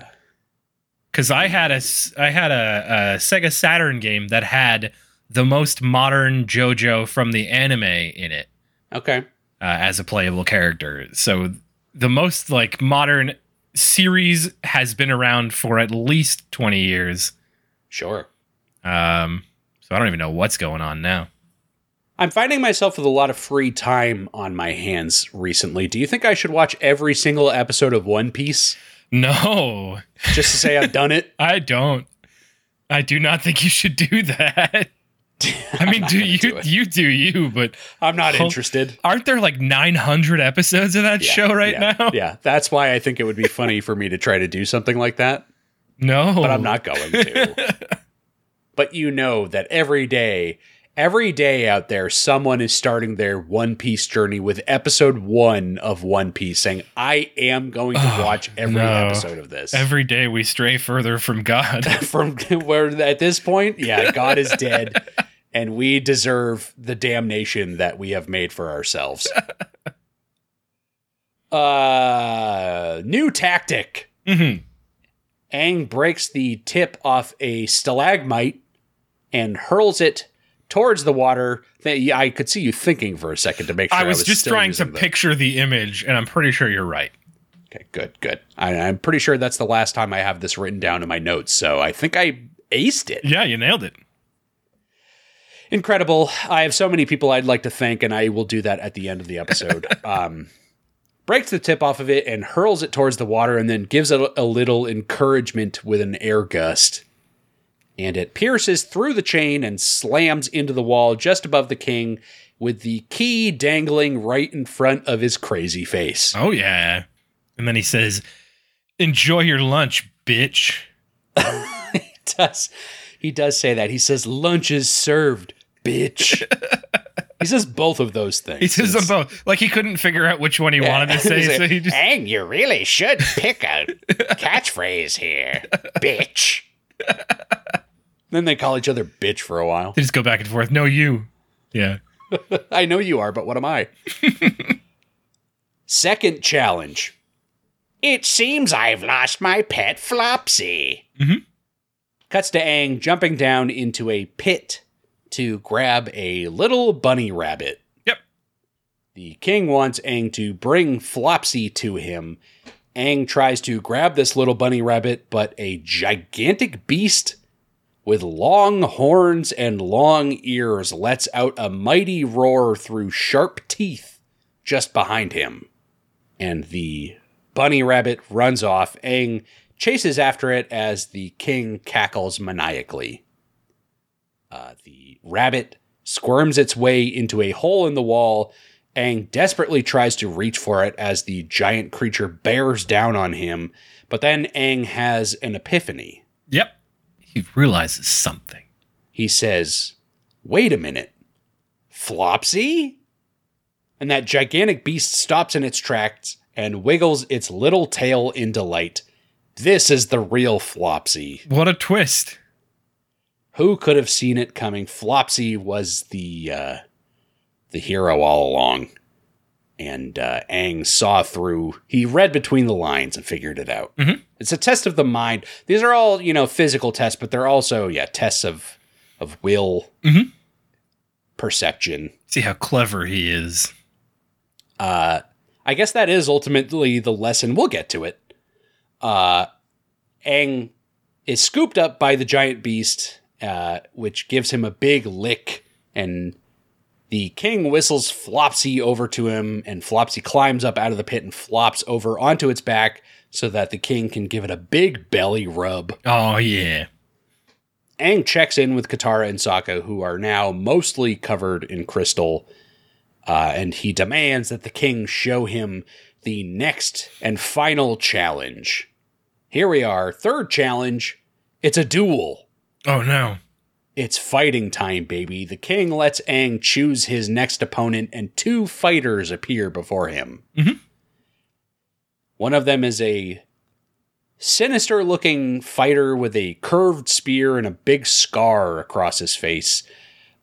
Cuz I had a I had a, a Sega Saturn game that had the most modern JoJo from the anime in it Okay. uh, as a playable character. So the most like modern series has been around for at least 20 years. Sure. Um so I don't even know what's going on now. I'm finding myself with a lot of free time on my hands recently. Do you think I should watch every single episode of One Piece No. just to say I've done it? <laughs> I don't. I do not think you should do that. <laughs> I mean, do you do you do you, but I'm not Ho- interested. aren't there like 900 episodes of that Yeah, show right yeah, now? Yeah, that's why I think it would be funny for me to try to do something like that, No. but I'm not going to. <laughs> but you know that every day, every day out there, someone is starting their One Piece journey with episode one of One Piece, saying, "I am going to watch every no. episode of this." Every day we stray further from God. <laughs> from where at this point, yeah, God is dead, <laughs> and we deserve the damnation that we have made for ourselves. <laughs> Uh, new tactic. Mhm. Aang breaks the tip off a stalagmite and hurls it towards the water. I could see you thinking for a second to make sure I was just still trying to the- picture the image, and I'm pretty sure you're right. Okay, good, good. I, I'm pretty sure that's the last time I have this written down in my notes, so I think I aced it. Yeah, you nailed it. incredible. I have so many people I'd like to thank, and I will do that at the end of the episode. <laughs> um, breaks the tip off of it and hurls it towards the water, and then gives it a little encouragement with an air gust. And it pierces through the chain and slams into the wall just above the king, with the key dangling right in front of his crazy face. Oh yeah. And then he says, "Enjoy your lunch, bitch." <laughs> he does. He does say that. He says, "Lunch is served, bitch." <laughs> he says both of those things. He says them both. Like he couldn't figure out which one he wanted to <laughs> say, like, so he just Aang, you really should pick a catchphrase here, bitch. Then they call each other bitch for a while. they just go back and forth. No, you. Yeah. <laughs> I know you are, but what am I? <laughs> Second challenge. It seems I've lost my pet Flopsy. Mm-hmm. Cuts to Aang jumping down into a pit to grab a little bunny rabbit. Yep. The king wants Aang to bring Flopsy to him. Aang tries to grab this little bunny rabbit, but a gigantic beast with long horns and long ears lets out a mighty roar through sharp teeth just behind him. And the bunny rabbit runs off. Aang chases after it as the king cackles maniacally. Uh, the rabbit squirms its way into a hole in the wall. Aang desperately tries to reach for it as the giant creature bears down on him, but then Aang has an epiphany. Yep. He realizes something. He says, Wait a minute. Flopsy? And that gigantic beast stops in its tracks and wiggles its little tail in delight. This is the real Flopsy. What a twist. Who could have seen it coming? Flopsy was the uh, the hero all along, and uh, Aang saw through. He read between the lines and figured it out. Mhm. It's a test of the mind. These are all you know physical tests, but they're also yeah tests of of will, Mhm. perception. See how clever he is. Uh, I guess that is ultimately the lesson. We'll get to it. Uh, Aang is scooped up by the giant beast, uh, which gives him a big lick and The king whistles Flopsy over to him, and Flopsy climbs up out of the pit and flops over onto its back so that the king can give it a big belly rub. Oh yeah. Aang checks in with Katara and Sokka, who are now mostly covered in crystal, uh, and he demands that the king show him the next and final challenge. Here we are, third challenge. It's a duel. Oh no. It's fighting time, baby. The king lets Aang choose his next opponent, and two fighters appear before him. Mhm. One of them is a sinister looking fighter with a curved spear and a big scar across his face,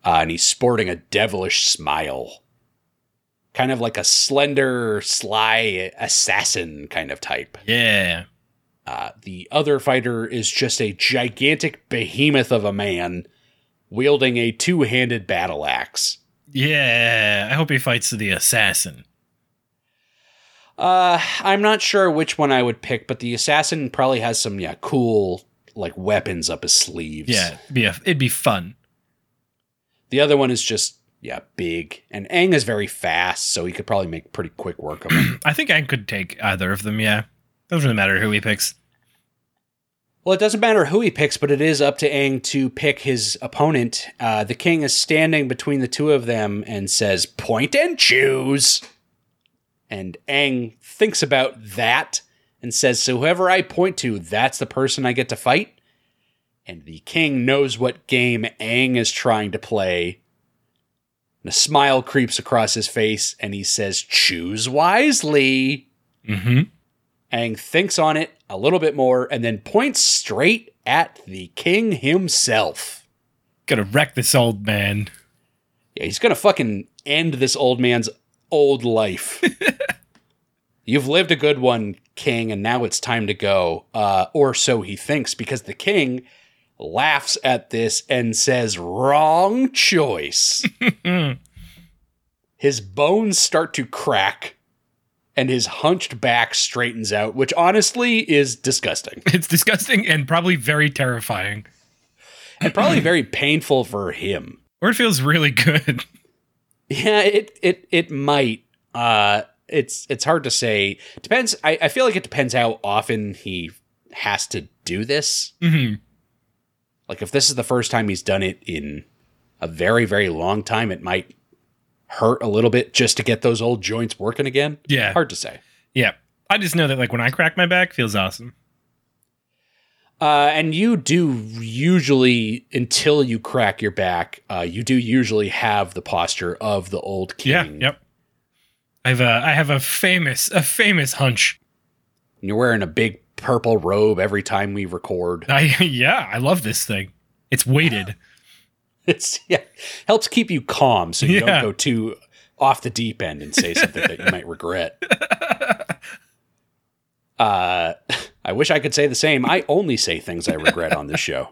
uh, and he's sporting a devilish smile. Kind of like a slender, sly assassin kind of type. Yeah. Uh, the other fighter is just a gigantic behemoth of a man wielding a two handed battle axe. Yeah. I hope he fights the assassin. Uh, I'm not sure which one I would pick, but the assassin probably has some yeah cool like weapons up his sleeves. Yeah. It'd be, a, it'd be fun. The other one is just yeah big, and Aang is very fast, so he could probably make pretty quick work of him. <clears throat> I think I could take either of them. Yeah. Doesn't really matter who he picks. Well, it doesn't matter who he picks, but it is up to Aang to pick his opponent. Uh, the king is standing between the two of them and says, Point and choose. And Aang thinks about that and says, So whoever I point to, that's the person I get to fight. And the king knows what game Aang is trying to play. And a smile creeps across his face, and he says, Choose wisely. Mm-hmm. Aang thinks on it a little bit more and then points straight at the king himself. Gonna wreck this old man. Yeah, he's gonna fucking end this old man's old life. <laughs> You've lived a good one, king, and now it's time to go. Uh, or so he thinks, because the king laughs at this and says, Wrong choice. <laughs> his bones start to crack and his hunched back straightens out, which honestly is disgusting It's disgusting and probably very terrifying. and probably <clears throat> very painful for him. Or it feels really good. Yeah, it it it might. Uh, it's it's hard to say. Depends. I, I feel like it depends how often he has to do this. hmm Like if this is the first time he's done it in a very very long time, it might hurt a little bit just to get those old joints working again. Yeah. hard to say. Yeah. I just know that like when I crack my back, feels awesome. Uh, and you do usually, until you crack your back, uh, you do usually have the posture of the old king. Yeah. Yep. I've uh, I have a famous a famous hunch. And you're wearing a big purple robe every time we record. I <laughs> yeah, I love this thing. It's weighted. <laughs> It's yeah, helps keep you calm so you Yeah. don't go too off the deep end and say something that you might regret. <laughs> Uh, I wish I could say the same. I only say things I regret on this show.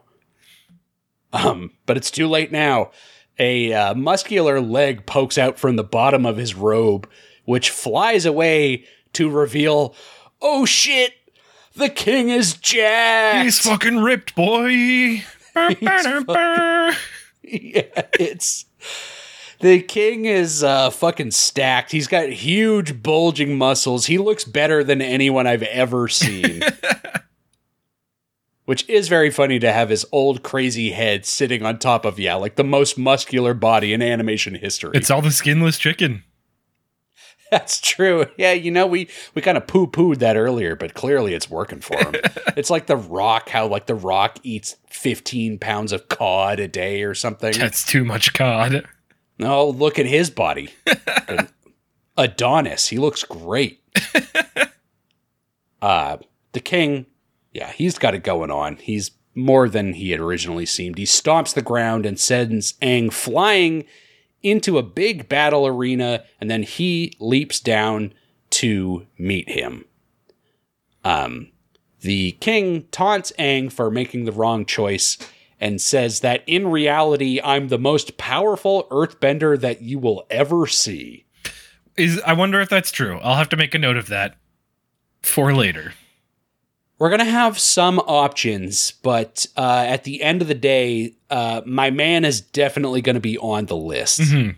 Um, but it's too late now. A uh, muscular leg pokes out from the bottom of his robe, which flies away to reveal, "Oh shit, the king is jacked." He's fucking ripped, boy. <laughs> Burr. <laughs> yeah, it's the king is uh, fucking stacked. He's got huge bulging muscles. He looks better than anyone I've ever seen. <laughs> Which is very funny to have his old crazy head sitting on top of yeah, like the most muscular body in animation history. It's all the skinless chicken. <laughs> That's true. Yeah, you know, we we kind of poo pooed that earlier, but clearly it's working for him. <laughs> it's like the Rock, how like the Rock eats fifteen pounds of cod a day or something. That's too much cod. No, look at his body. <laughs> Adonis, he looks great. uh the king, yeah, he's got it going on. He's more than he had originally seemed. He stomps the ground and sends Aang flying into a big battle arena, and then he leaps down to meet him. Um, the king taunts Aang for making the wrong choice and says that in reality, I'm the most powerful earthbender that you will ever see. Is I wonder if that's true. I'll have to make a note of that for later. We're going to have some options, but uh, at the end of the day, uh, my man is definitely going to be on the list. Mhm.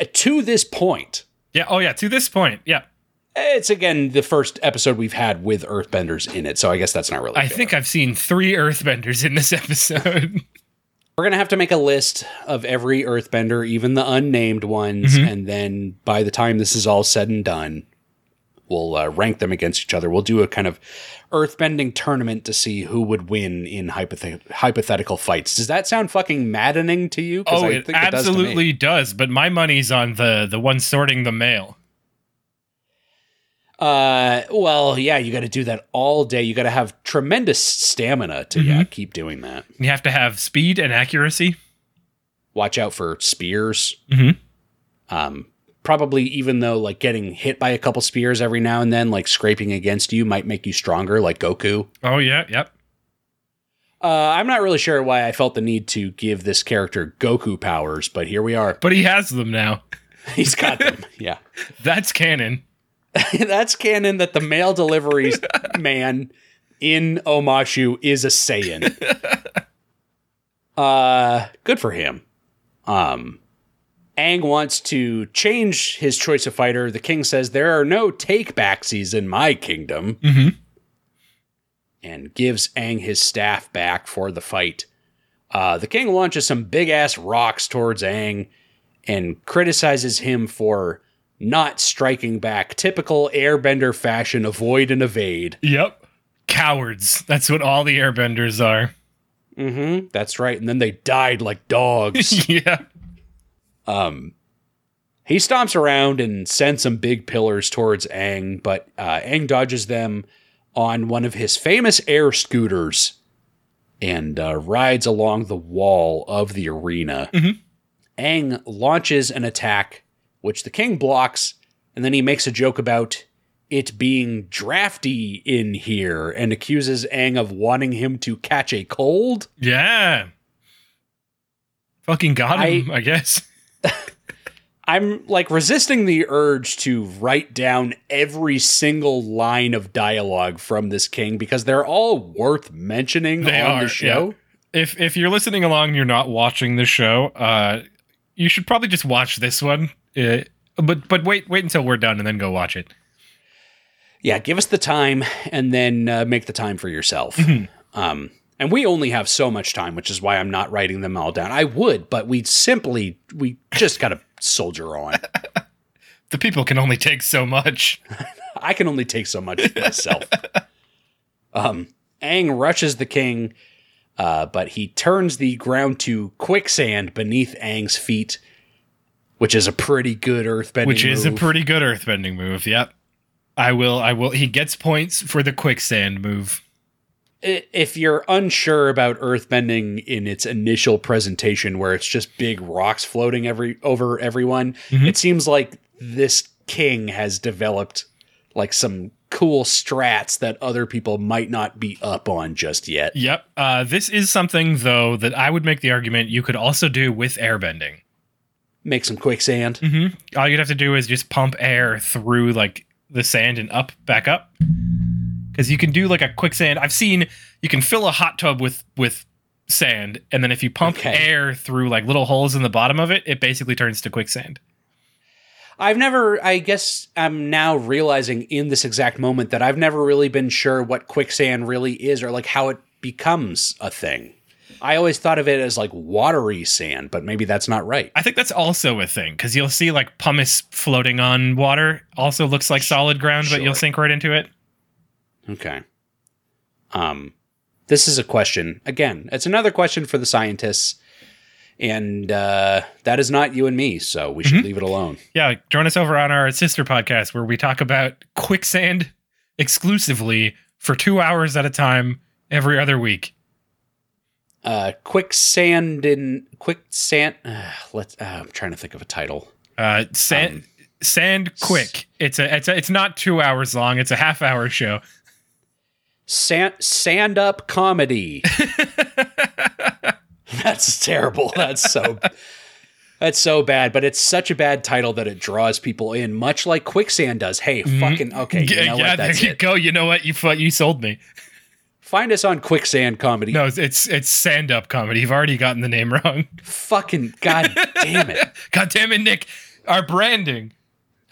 uh, to this point, Yeah. Oh yeah. To this point, yeah. it's again the first episode we've had with Earthbenders in it, so I guess that's not really. I fair. think I've seen three Earthbenders in this <laughs> episode. we're gonna have to make a list of every Earthbender, even the unnamed ones, Mhm. and then by the time this is all said and done, we'll uh, rank them against each other. We'll do a kind of Earthbending tournament to see who would win in hypothet- hypothetical fights. Does that sound fucking maddening to you? oh, I it think does to me. absolutely does, But my money's on the the one sorting the mail. Uh, well, yeah, you got to do that all day. You got to have tremendous stamina to Mm-hmm. keep doing that. You have to have speed and accuracy. Watch out for spears. Mhm. Um, probably even though like getting hit by a couple spears every now and then, like scraping against you, might make you stronger, like Goku. Oh yeah, yep. Uh, I'm not really sure why I felt the need to give this character Goku powers, but here we are. But he has them now. <laughs> <laughs> He's got them. Yeah. <laughs> That's canon. That's canon that the mail deliveries man in Omashu is a Saiyan. Uh good for him. Um Aang wants to change his choice of fighter. The king says there are no take backsies in my kingdom Mhm. and gives Aang his staff back for the fight. Uh, the king launches some big ass rocks towards Aang and criticizes him for not striking back. Typical airbender fashion, avoid and evade. Yep. Cowards. That's what all the airbenders are. Mm-hmm. That's right. And then they died like dogs. <laughs> yeah. Um, he stomps around and sends some big pillars towards Aang, but uh, Aang dodges them on one of his famous air scooters and uh, rides along the wall of the arena. Mhm. Aang launches an attack, which the king blocks, and then he makes a joke about it being drafty in here and accuses Aang of wanting him to catch a cold. Yeah. Fucking got him, I- I, guess. I'm like resisting the urge to write down every single line of dialogue from this king because they're all worth mentioning They on are, the show. If if you're listening along and you're not watching the show, uh you should probably just watch this one. Uh, but but wait wait until we're done and then go watch it. Yeah, give us the time and then uh, make the time for yourself. um, and we only have so much time, which is why I'm not writing them all down. I would, but we simply we just got to soldier on. <laughs> The people can only take so much. <laughs> I can only take so much myself. um, Aang rushes the king, uh, but he turns the ground to quicksand beneath Aang's feet, which is a pretty good earthbending move. which is a pretty good earthbending move. Yep. I will I will he gets points for the quicksand move. If you're unsure about earthbending in its initial presentation where it's just big rocks floating every over everyone Mhm. it seems like this king has developed like some cool strats that other people might not be up on just yet Yep. Uh, this is something though that I would make the argument you could also do with airbending. make some quicksand Mm-hmm. All you'd have to do is just pump air through like the sand and up, back up. Because you can do like a quicksand. I've seen you can fill a hot tub with with sand, and then if you pump Okay. air through like little holes in the bottom of it, it basically turns to quicksand. I've never, I guess I'm now realizing in this exact moment that I've never really been sure what quicksand really is or like how it becomes a thing. I always thought of it as like watery sand, but maybe that's not right. I think that's also a thing because you'll see like pumice floating on water. Also looks like solid ground, but you'll sink right into it. Okay. Um, this is a question. Again, it's another question for the scientists. And uh, that is not you and me, so we should leave it alone. Yeah, join us over on our sister podcast where we talk about quicksand exclusively for two hours at a time every other week. Uh, quicksand in quicksand. Uh, let's. Uh, I'm trying to think of a title. Uh, sand, Um, sand quick. It's a, it's a, it's not two hours long. It's a half hour show. Sand sand up comedy. <laughs> that's terrible. That's so. That's so bad, but it's such a bad title that it draws people in, much like quicksand does. Hey, fucking okay, you Mm-hmm. yeah, know yeah what? there you it. go. You know what? You you sold me. Find us on quicksand comedy. No, it's it's, it's sand up comedy. You've already gotten the name wrong. Fucking god damn it. <laughs> God damn it, Nick. Our branding.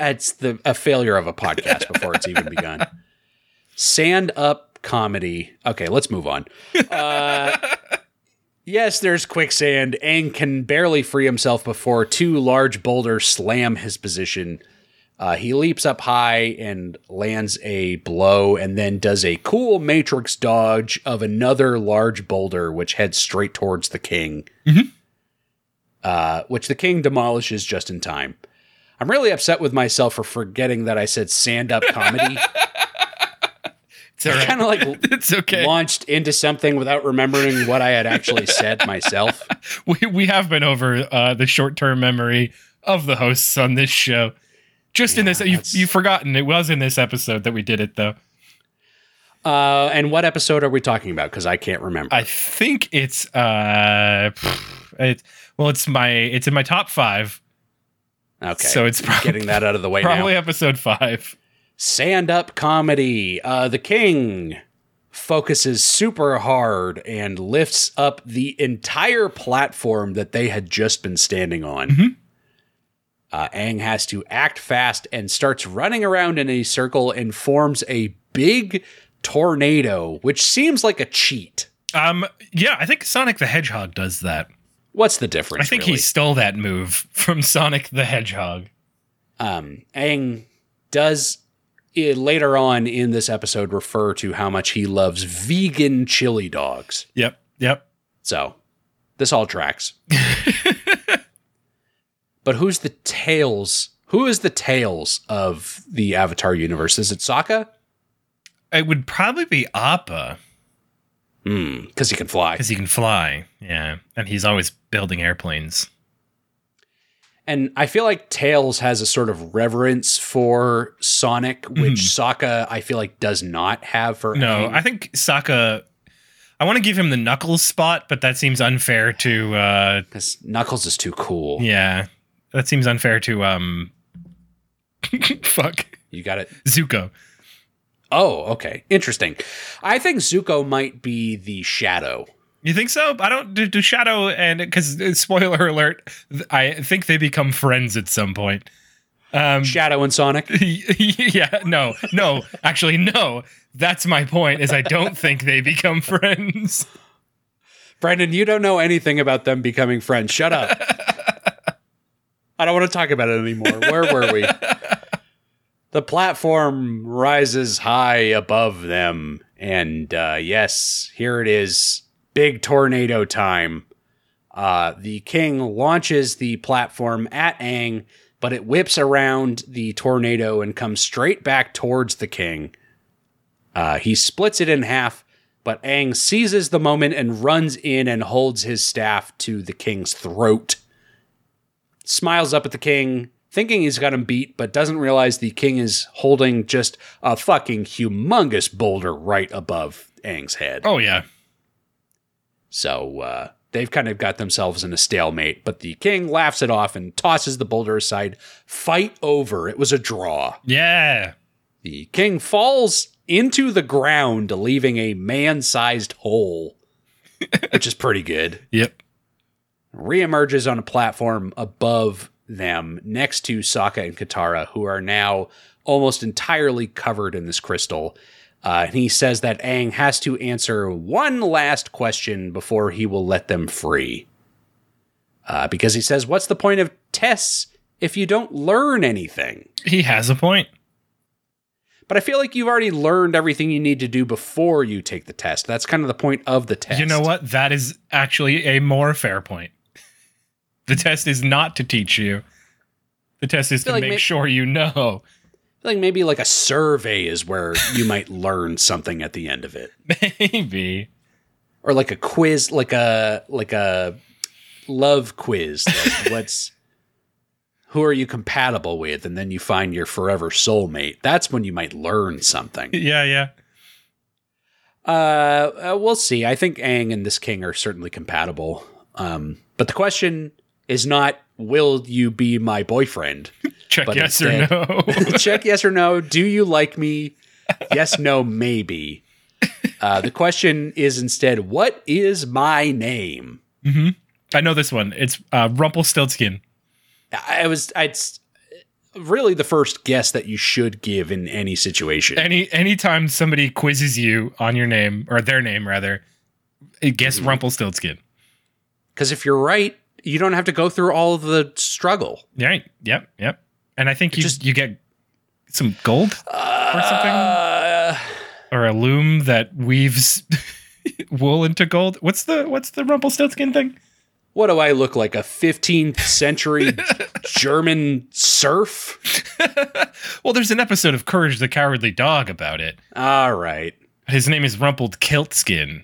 It's the a failure of a podcast before it's even begun. Sand up comedy. Okay, let's move on. Uh, <laughs> yes, there's quicksand. Aang can barely free himself before two large boulders slam his position. Uh, he leaps up high and lands a blow, and then does a cool matrix dodge of another large boulder, which heads straight towards the king. Uh, which the king demolishes just in time. I'm really upset with myself for forgetting that I said stand up comedy. <laughs> It's right. kind of like <laughs> it's okay. launched into something without remembering what I had actually said myself. <laughs> we we have been over uh, the short term memory of the hosts on this show. Just in this, you've, you've forgotten it was in this episode that we did it though. Uh, and what episode are we talking about? Because I can't remember. I think it's uh, it, well, it's my it's in my top five. okay, so it's prob- getting that out of the way Probably now. episode five. Stand up comedy. Uh, the king focuses super hard and lifts up the entire platform that they had just been standing on. Mhm. Uh, Aang has to act fast and starts running around in a circle and forms a big tornado, which seems like a cheat. Um, yeah, I think Sonic the Hedgehog does that. What's the difference? I think really? he stole that move from Sonic the Hedgehog. um, Aang does eh, later on in this episode refer to how much he loves vegan chili dogs. Yep, yep. So this all tracks. <laughs> but who's the tails? Who is the tails of the Avatar universe? Is it Sokka? It would probably be Appa Hmm, because he can fly. because he can fly. Yeah, and he's always building airplanes. And I feel like Tails has a sort of reverence for Sonic, which Sokka I feel like does not have for Mm-hmm. No, Aang. I think Sokka. I want to give him the Knuckles spot, but that seems unfair to. uh because Knuckles is too cool. Yeah, that seems unfair to. um <laughs> Fuck You got it. Zuko. Oh, okay. Interesting. I think Zuko might be the shadow. You think so? I don't do, do Shadow and because spoiler alert, I think they become friends at some point. Um, Shadow and Sonic. <laughs> yeah, no, no, actually, no. That's my point. Is I don't think they become friends. Brendan, you don't know anything about them becoming friends. Shut up. I don't want to talk about it anymore. Where were we? <laughs> The platform rises high above them. And uh, yes, here it is. Big tornado time. Uh, the king launches the platform at Aang, but it whips around the tornado and comes straight back towards the king. Uh, he splits it in half, but Aang seizes the moment and runs in and holds his staff to the king's throat. Smiles up at the king, thinking he's got him beat, but doesn't realize the king is holding just a fucking humongous boulder right above Aang's head. Oh yeah, So uh, they've kind of got themselves in a stalemate, but the king laughs it off and tosses the boulder aside. Fight over. It was a draw. yeah. The king falls into the ground, leaving a man sized hole, <laughs> which is pretty good. Yep. Reemerges on a platform above them next to Sokka and Katara, who are now almost entirely covered in this crystal. Uh, and he says that Aang has to answer one last question before he will let them free. Uh, because he says, What's the point of tests if you don't learn anything? He has a point. But I feel like you've already learned everything you need to do before you take the test. That's kind of the point of the test. You know what? That is actually a more fair point. The test is not to teach you. The test is to like make may- sure you know. Like maybe like a survey is where you might <laughs> learn something at the end of it. Maybe. Or like a quiz, like a like a love quiz. Like <laughs> what's who are you compatible with? And then you find your forever soulmate. That's when you might learn something. Yeah, yeah. Uh, uh, we'll see. I think Aang and this king are certainly compatible. Um, but the question is not, will you be my boyfriend? <laughs> Check But yes instead- or no. <laughs> Check yes or no. Do you like me? <laughs> Yes, no, maybe. Uh, the question is instead, what is my name? I know this one. It's uh, Rumpelstiltskin. I was, I'd, really the first guess that you should give in any situation. Any anytime somebody quizzes you on your name or their name rather, guess Mm-hmm. Rumpelstiltskin. Because if you're right, you don't have to go through all of the struggle. Right. Yep. Yep. And I think you Just- you get some gold or something Uh, or a loom that weaves <laughs> wool into gold. What's the what's the Rumpelstiltskin thing? what do I look like? A 15th century <laughs> German serf? <laughs> Well, there's an episode of Courage the Cowardly Dog about it. All right. His name is Rumpled Kiltskin.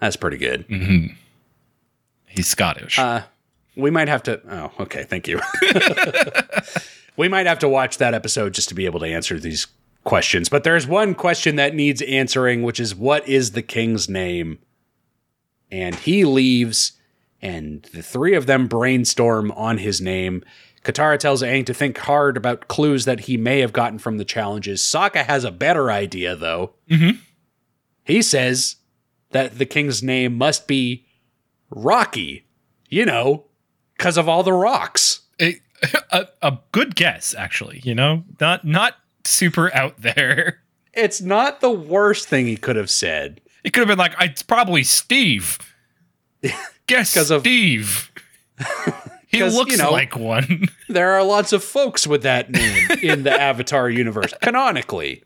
That's pretty good. He's Scottish. Uh, we might have to. Oh, okay. Thank you. <laughs> we might have to watch that episode just to be able to answer these questions. But there's one question that needs answering, which is what is the king's name? And he leaves, and the three of them brainstorm on his name. Katara tells Aang to think hard about clues that he may have gotten from the challenges. Sokka has a better idea, though. Mhm. He says that the king's name must be Rocky. You know, because of all the rocks. a, <laughs> a, a good guess, actually. You know, not not super out there. It's not the worst thing he could have said. It could have been like, it's probably Steve. <laughs> Guess 'Cause of- Steve. <laughs> he looks you know- like one. There are lots of folks with that name in the Avatar universe, canonically.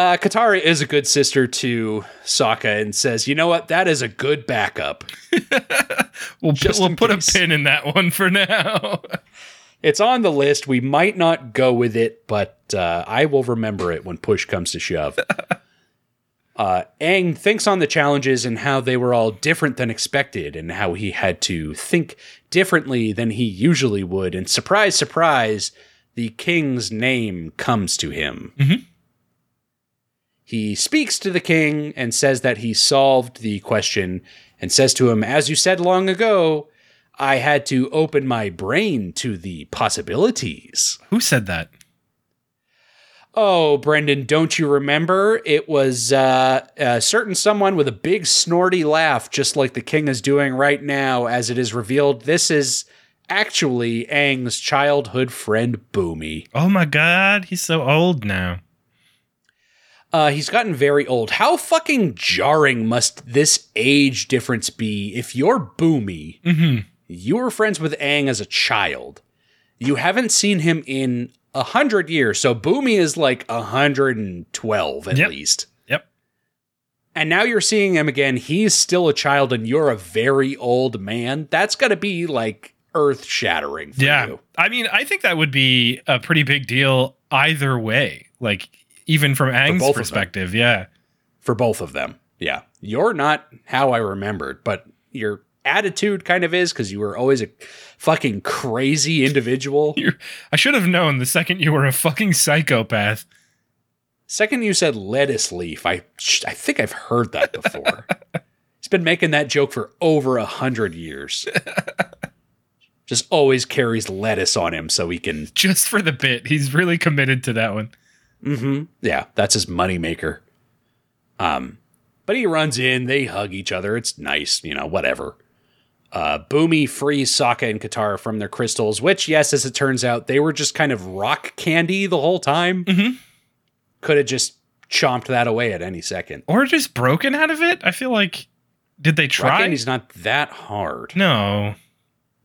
Uh, Katara is a good sister to Sokka and says, "You know what? That is a good backup. <laughs> We'll, Just we'll put case. a pin in that one for now. <laughs> It's on the list. We might not go with it, but uh, I will remember it when push comes to shove." <laughs> Uh, Aang thinks on the challenges and how they were all different than expected, and how he had to think differently than he usually would. And surprise, surprise, the king's name comes to him. He speaks to the king and says that he solved the question and says to him, As you said long ago, I had to open my brain to the possibilities. Who said that? Oh, Brendan, don't you remember? It was uh, a certain someone with a big snorty laugh, just like the king is doing right now, as it is revealed this is actually Aang's childhood friend, Bumi. Oh my god, he's so old now. Uh, he's gotten very old. How fucking jarring must this age difference be if you're Bumi? hmm You were friends with Aang as a child. You haven't seen him in a hundred years, so Bumi is like a hundred and twelve at Yep. least. Yep. And now you're seeing him again. He's still a child, and you're a very old man. That's got to be like earth shattering. For Yeah. you. I mean, I think that would be a pretty big deal either way. Like, even from both perspective. Yeah. for both of them. Yeah. You're not how I remembered, but your attitude kind of is because you were always a fucking crazy individual. <laughs> You're, I should have known the second you were a fucking psychopath. Second, you said lettuce leaf. I I think I've heard that before. <laughs> He's been making that joke for over a hundred years. <laughs> Just always carries lettuce on him so he can. Just for the bit. He's really committed to that one. Mm-hmm. Yeah, that's his moneymaker. Um, but he runs in. They hug each other. It's nice, you know. Whatever. Uh, Bumi frees Sokka and Katara from their crystals, which, yes, as it turns out, they were just kind of rock candy the whole time. Mhm. Could have just chomped that away at any second. Or just broken out of it. I feel like. Did they try? Rock candy's not that hard. No.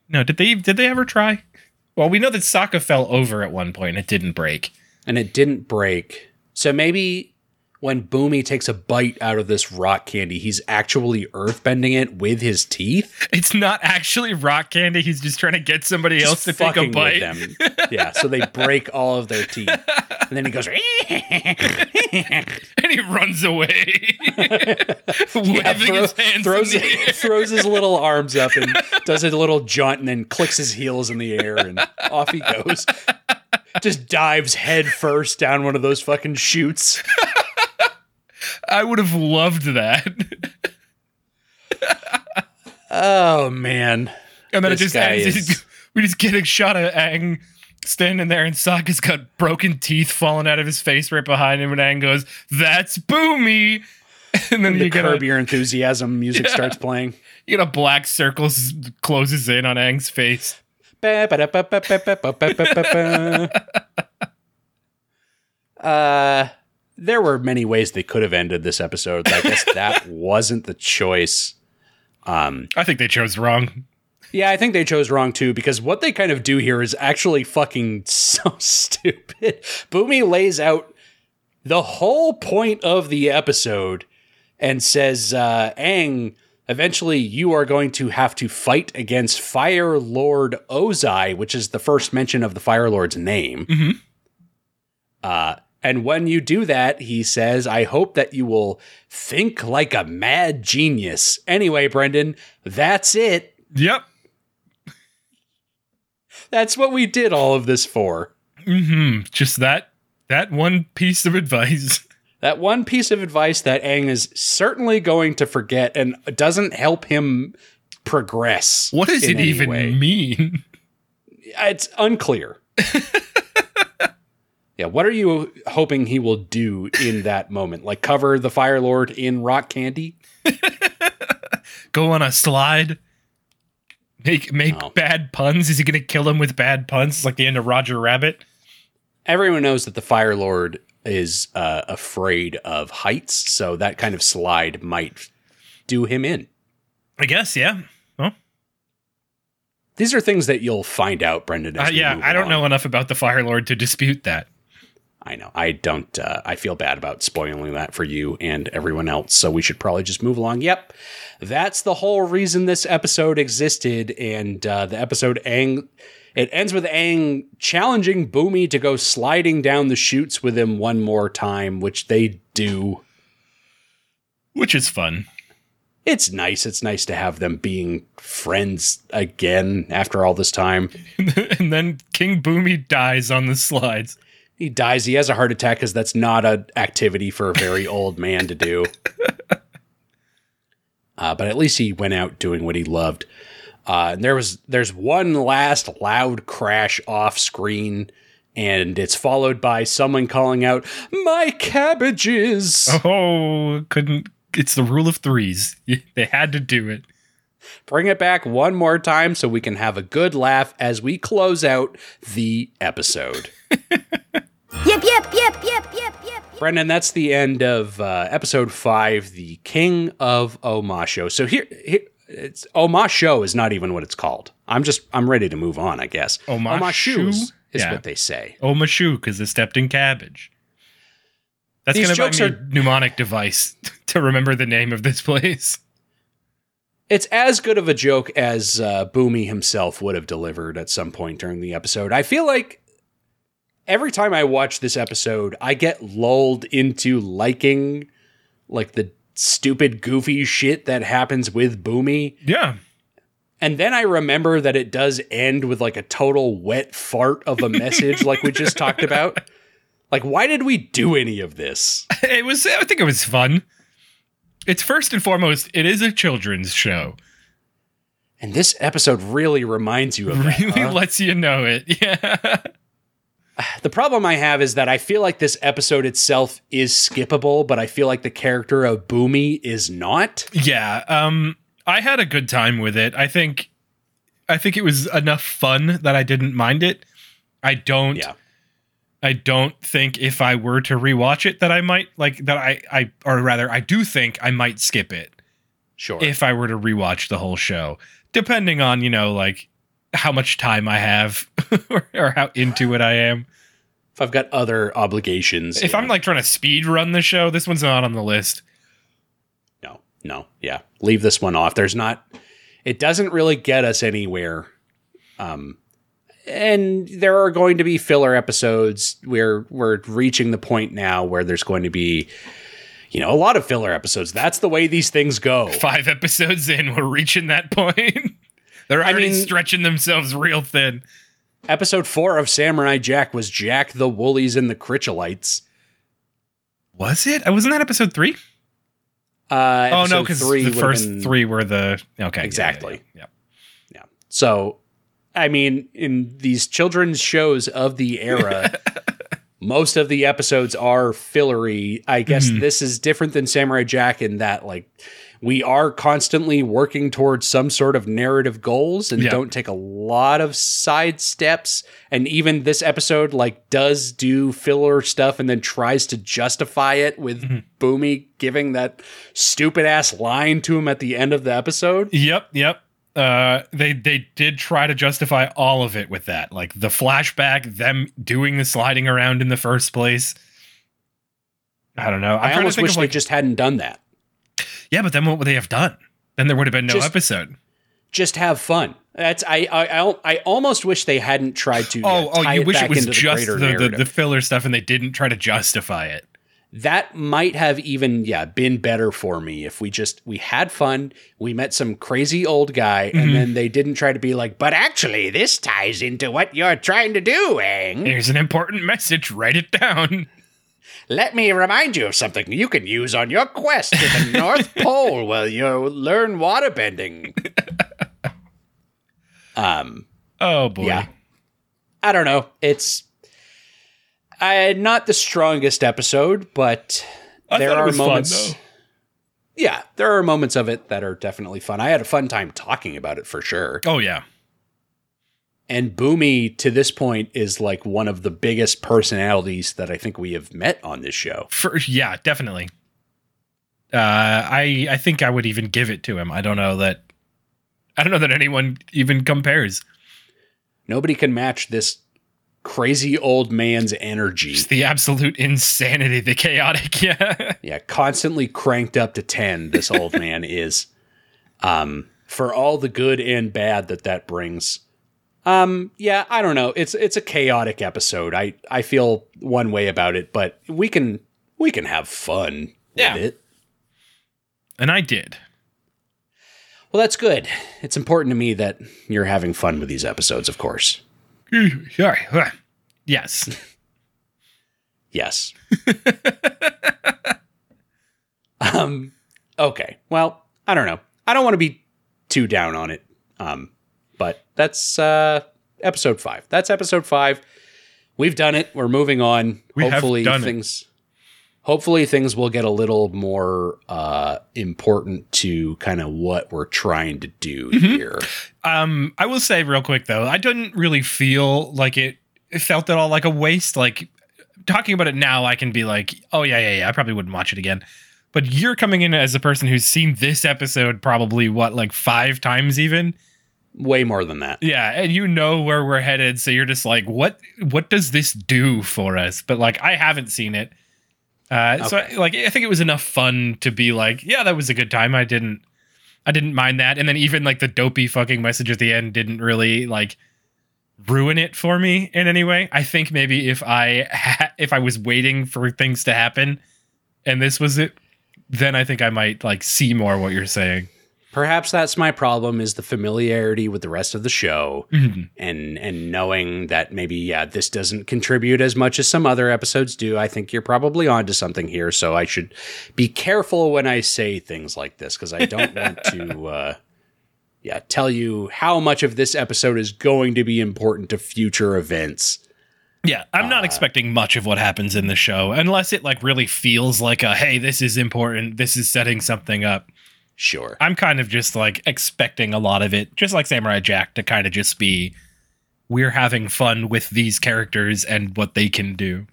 No, did they did they ever try? Well, we know that Sokka fell over at one point. It didn't break. And it didn't break. So maybe when Bumi takes a bite out of this rock candy, he's actually earthbending it with his teeth. It's not actually rock candy. He's just trying to get somebody else to take a bite. them. Yeah, so they break all of their teeth. <laughs> And then he goes, and he runs away, <laughs> Yeah, throw- his hands throws, <laughs> air. throws his little arms up and does a little jaunt and then clicks his heels in the air and off he goes. Just dives head first down one of those fucking chutes. I would have loved that. Oh man. And then This it just ends. is- <laughs> We just get a shot of Aang standing there, and Sokka's got broken teeth falling out of his face right behind him. And Aang goes, "That's Bumi." <laughs> And then The you get curb a, your enthusiasm music Yeah. starts playing. you get a black circle closes in on Aang's face. <laughs> Uh, there were many ways they could have ended this episode. I guess that <laughs> wasn't the choice. Um, I think they chose wrong. yeah, I think they chose wrong too because what they kind of do here is actually fucking <laughs> so stupid. Bumi lays out the whole point of the episode and says, uh, Aang, eventually you are going to have to fight against Fire Lord Ozai, which is the first mention of the Fire Lord's name. Mhm. Uh, and when you do that, he says, I hope that you will think like a mad genius. Anyway, Brendan, that's it. Yep. That's what we did all of this for. hmm Just that that one piece of advice. <laughs> That one piece of advice that Aang is certainly going to forget and doesn't help him progress. What does it even way. mean? Uh, it's unclear. <laughs> yeah, what are you hoping he will do in that moment? Like cover the Fire Lord in rock candy? <laughs> Go on a slide? Make make No. bad puns? Is he gonna kill him with bad puns? It's like the end of Roger Rabbit. Everyone knows that the Fire Lord is uh, afraid of heights, so that kind of slide might do him in. I guess, yeah. Well, These are things that you'll find out, Brendan. uh, yeah, I don't along. know enough about the Fire Lord to dispute that. I know. I don't. Uh, I feel bad about spoiling that for you and everyone else. So we should probably just move along. Yep, that's the whole reason this episode existed. And uh, the episode Aang, it ends with Aang challenging Bumi to go sliding down the chutes with him one more time, which they do. Which is fun. It's nice. It's nice to have them being friends again after all this time. <laughs> and then King Bumi dies on the slides. He dies. He has a heart attack because that's not an activity for a very <laughs> old man to do. Uh, but at least he went out doing what he loved. Uh, and there was there's one last loud crash off screen, and it's followed by someone calling out, "My cabbages!" Oh, couldn't. It's the rule of threes. <laughs> They had to do it. Bring it back one more time so we can have a good laugh as we close out the episode. <laughs> Yep, yep, yep, yep, yep, yep. Brendan, that's the end of uh, episode five, the King of Omasho. So here, here it's Omasho is not even what it's called. I'm just I'm ready to move on. I guess Omashu? Omashu is, is Yeah. what they say. Oh, Mashu, because they stepped in cabbage. That's These going to jokes be a are- mnemonic device <laughs> to remember the name of this place. It's as good of a joke as uh, Bumi himself would have delivered at some point during the episode. I feel like every time I watch this episode, I get lulled into liking like the stupid, goofy shit that happens with Bumi. Yeah. And then I remember that it does end with like a total wet fart of a message, like we just talked about. Like, why did we do any of this? It was, I think it was fun. It's first and foremost, it is a children's show. And this episode really reminds you of that. Really huh? lets you know it. <laughs> Yeah. <sighs> The problem I have is that I feel like this episode itself is skippable, but I feel like the character of Bumi is not. Yeah. Um, I had a good time with it. I think, I think it was enough fun that I didn't mind it. I don't. Yeah. I don't think if I were to rewatch it that I might like that I I or rather I do think I might skip it Sure. if I were to rewatch the whole show, depending on you know like how much time I have <laughs> or, how into it I am. if I've got other obligations. If yeah. I'm like trying to speed run the show, this one's not on the list. no, no, yeah, leave this one off. There's not, it doesn't really get us anywhere. Um, and there are going to be filler episodes. We're we're reaching the point now where there's going to be, you know, a lot of filler episodes. That's the way these things go. Five episodes in, we're reaching that <laughs> point. They're I already mean- stretching themselves real thin. Episode four of Samurai Jack was Jack the Woolies and the Chritchellites. Was it? Uh, Wasn't that episode three? Uh, oh no, because the first been- three were the okay yeah, yeah, Exactly. Yeah, Yeah. So, I mean, in these children's shows of the era, <laughs> most of the episodes are fillery. I guess Mhm. this is different than Samurai Jack in that, like, we are constantly working towards some sort of narrative goals and Yeah. don't take a lot of side steps. And even this episode, like, does do filler stuff and then tries to justify it with Mm-hmm. Bumi giving that stupid ass line to him at the end of the episode. Yep, yep. Uh, they they did try to justify all of it with that, like the flashback, them doing the sliding around in the first place. I don't know. I'm I almost wish they like, just hadn't done that. Yeah, but then what would they have done? Then there would have been no Just- episode. Just have fun. That's I I I, I almost wish they hadn't tried to. Oh, yeah, oh, you it wish it was the just the, the, the filler stuff and they didn't try to justify it. that might have even yeah been better for me if we just we had fun we met some crazy old guy Mm-hmm. and then they didn't try to be like but actually this ties into what you're trying to do Aang. Here's an important message. Write it down. <laughs> let me remind you of something you can use on your quest to the <laughs> north pole while you learn waterbending <laughs> um Oh boy. yeah i don't know it's uh, not the strongest episode but I there are fun, moments though. yeah there are moments of it that are definitely fun i had a fun time talking about it for sure Oh yeah. And Bumi to this point is like one of the biggest personalities that i think we have met on this show For yeah, definitely. Uh, I I think I would even give it to him. I don't know that. I don't know that anyone even compares. nobody can match this crazy old man's energy Just the absolute insanity, the chaotic. <laughs> Yeah. yeah constantly cranked up to 10 this old man <laughs> is um for all the good and bad that that brings um yeah i don't know. It's it's a chaotic episode. I i feel one way about it but we can we can have fun Yeah. with it. And I did. well that's good. It's important to me that you're having fun with these episodes of course. <laughs> <laughs> Yes. <laughs> yes. Um okay. Well i don't know. I don't want to be too down on it. Um but that's uh episode five that's episode five we've done it we're moving on We have hopefully done it. things hopefully things will get a little more uh important to kind of what we're trying to do Mm-hmm. here Um, I will say real quick though, I didn't really feel like it. It felt at all like a waste. Like talking about it now, I can be like, oh yeah, yeah, yeah. I probably wouldn't watch it again. But you're coming in as a person who's seen this episode probably what like five times even. Way more than that Yeah, and you know where we're headed, so you're just like, what? What does this do for us? But like, I haven't seen it, uh, so Okay. like, I think it was enough fun to be like, yeah, that was a good time. I didn't, I didn't mind that, and then even like the dopey fucking message at the end didn't really like ruin it for me in any way. I think maybe if I ha- if I was waiting for things to happen, and this was it, then I think I might like see more what you're saying. Perhaps that's my problem is the familiarity with the rest of the show Mhm. and and knowing that maybe yeah this doesn't contribute as much as some other episodes do i think you're probably onto something here so i should be careful when i say things like this because i don't <laughs> want to uh yeah tell you how much of this episode is going to be important to future events Yeah, I'm not expecting much of what happens in the show unless it like really feels like a hey, this is important, this is setting something up. Sure I'm kind of just like expecting a lot of it, just like Samurai Jack to kind of just be we're having fun with these characters and what they can do.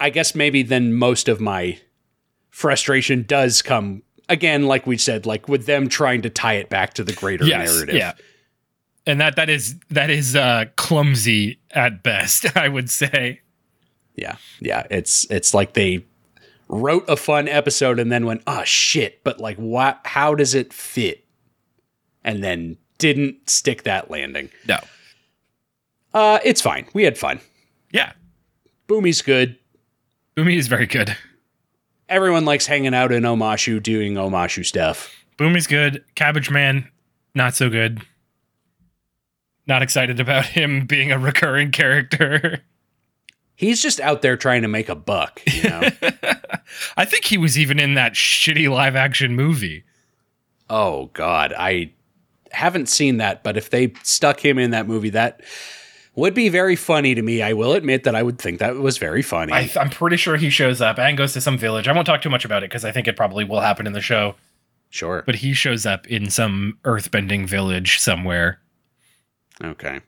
I guess maybe then most of my frustration does come again, like we said, like with them trying to tie it back to the greater narrative. Yeah. And that that is that is uh clumsy at best, <laughs> I would say. Yeah. Yeah. It's it's like they wrote a fun episode and then went, oh shit, but like what how does it fit? And then didn't stick that landing. No. Uh it's fine. We had fun. Yeah. Bumi's good. Bumi is very good. Everyone likes hanging out in Omashu doing Omashu stuff. Bumi's good. Cabbage Man, not so good. Not excited about <laughs> him being a recurring character. <laughs> He's just out there trying to make a buck, you know. <laughs> I think he was even in that shitty live action movie. oh god, I haven't seen that, but if they stuck him in that movie that would be very funny to me. I will admit that I would think that was very funny. I, I'm pretty sure he shows up and goes to some village. I won't talk too much about it because I think it probably will happen in the show. Sure. but he shows up in some earthbending village somewhere. Okay.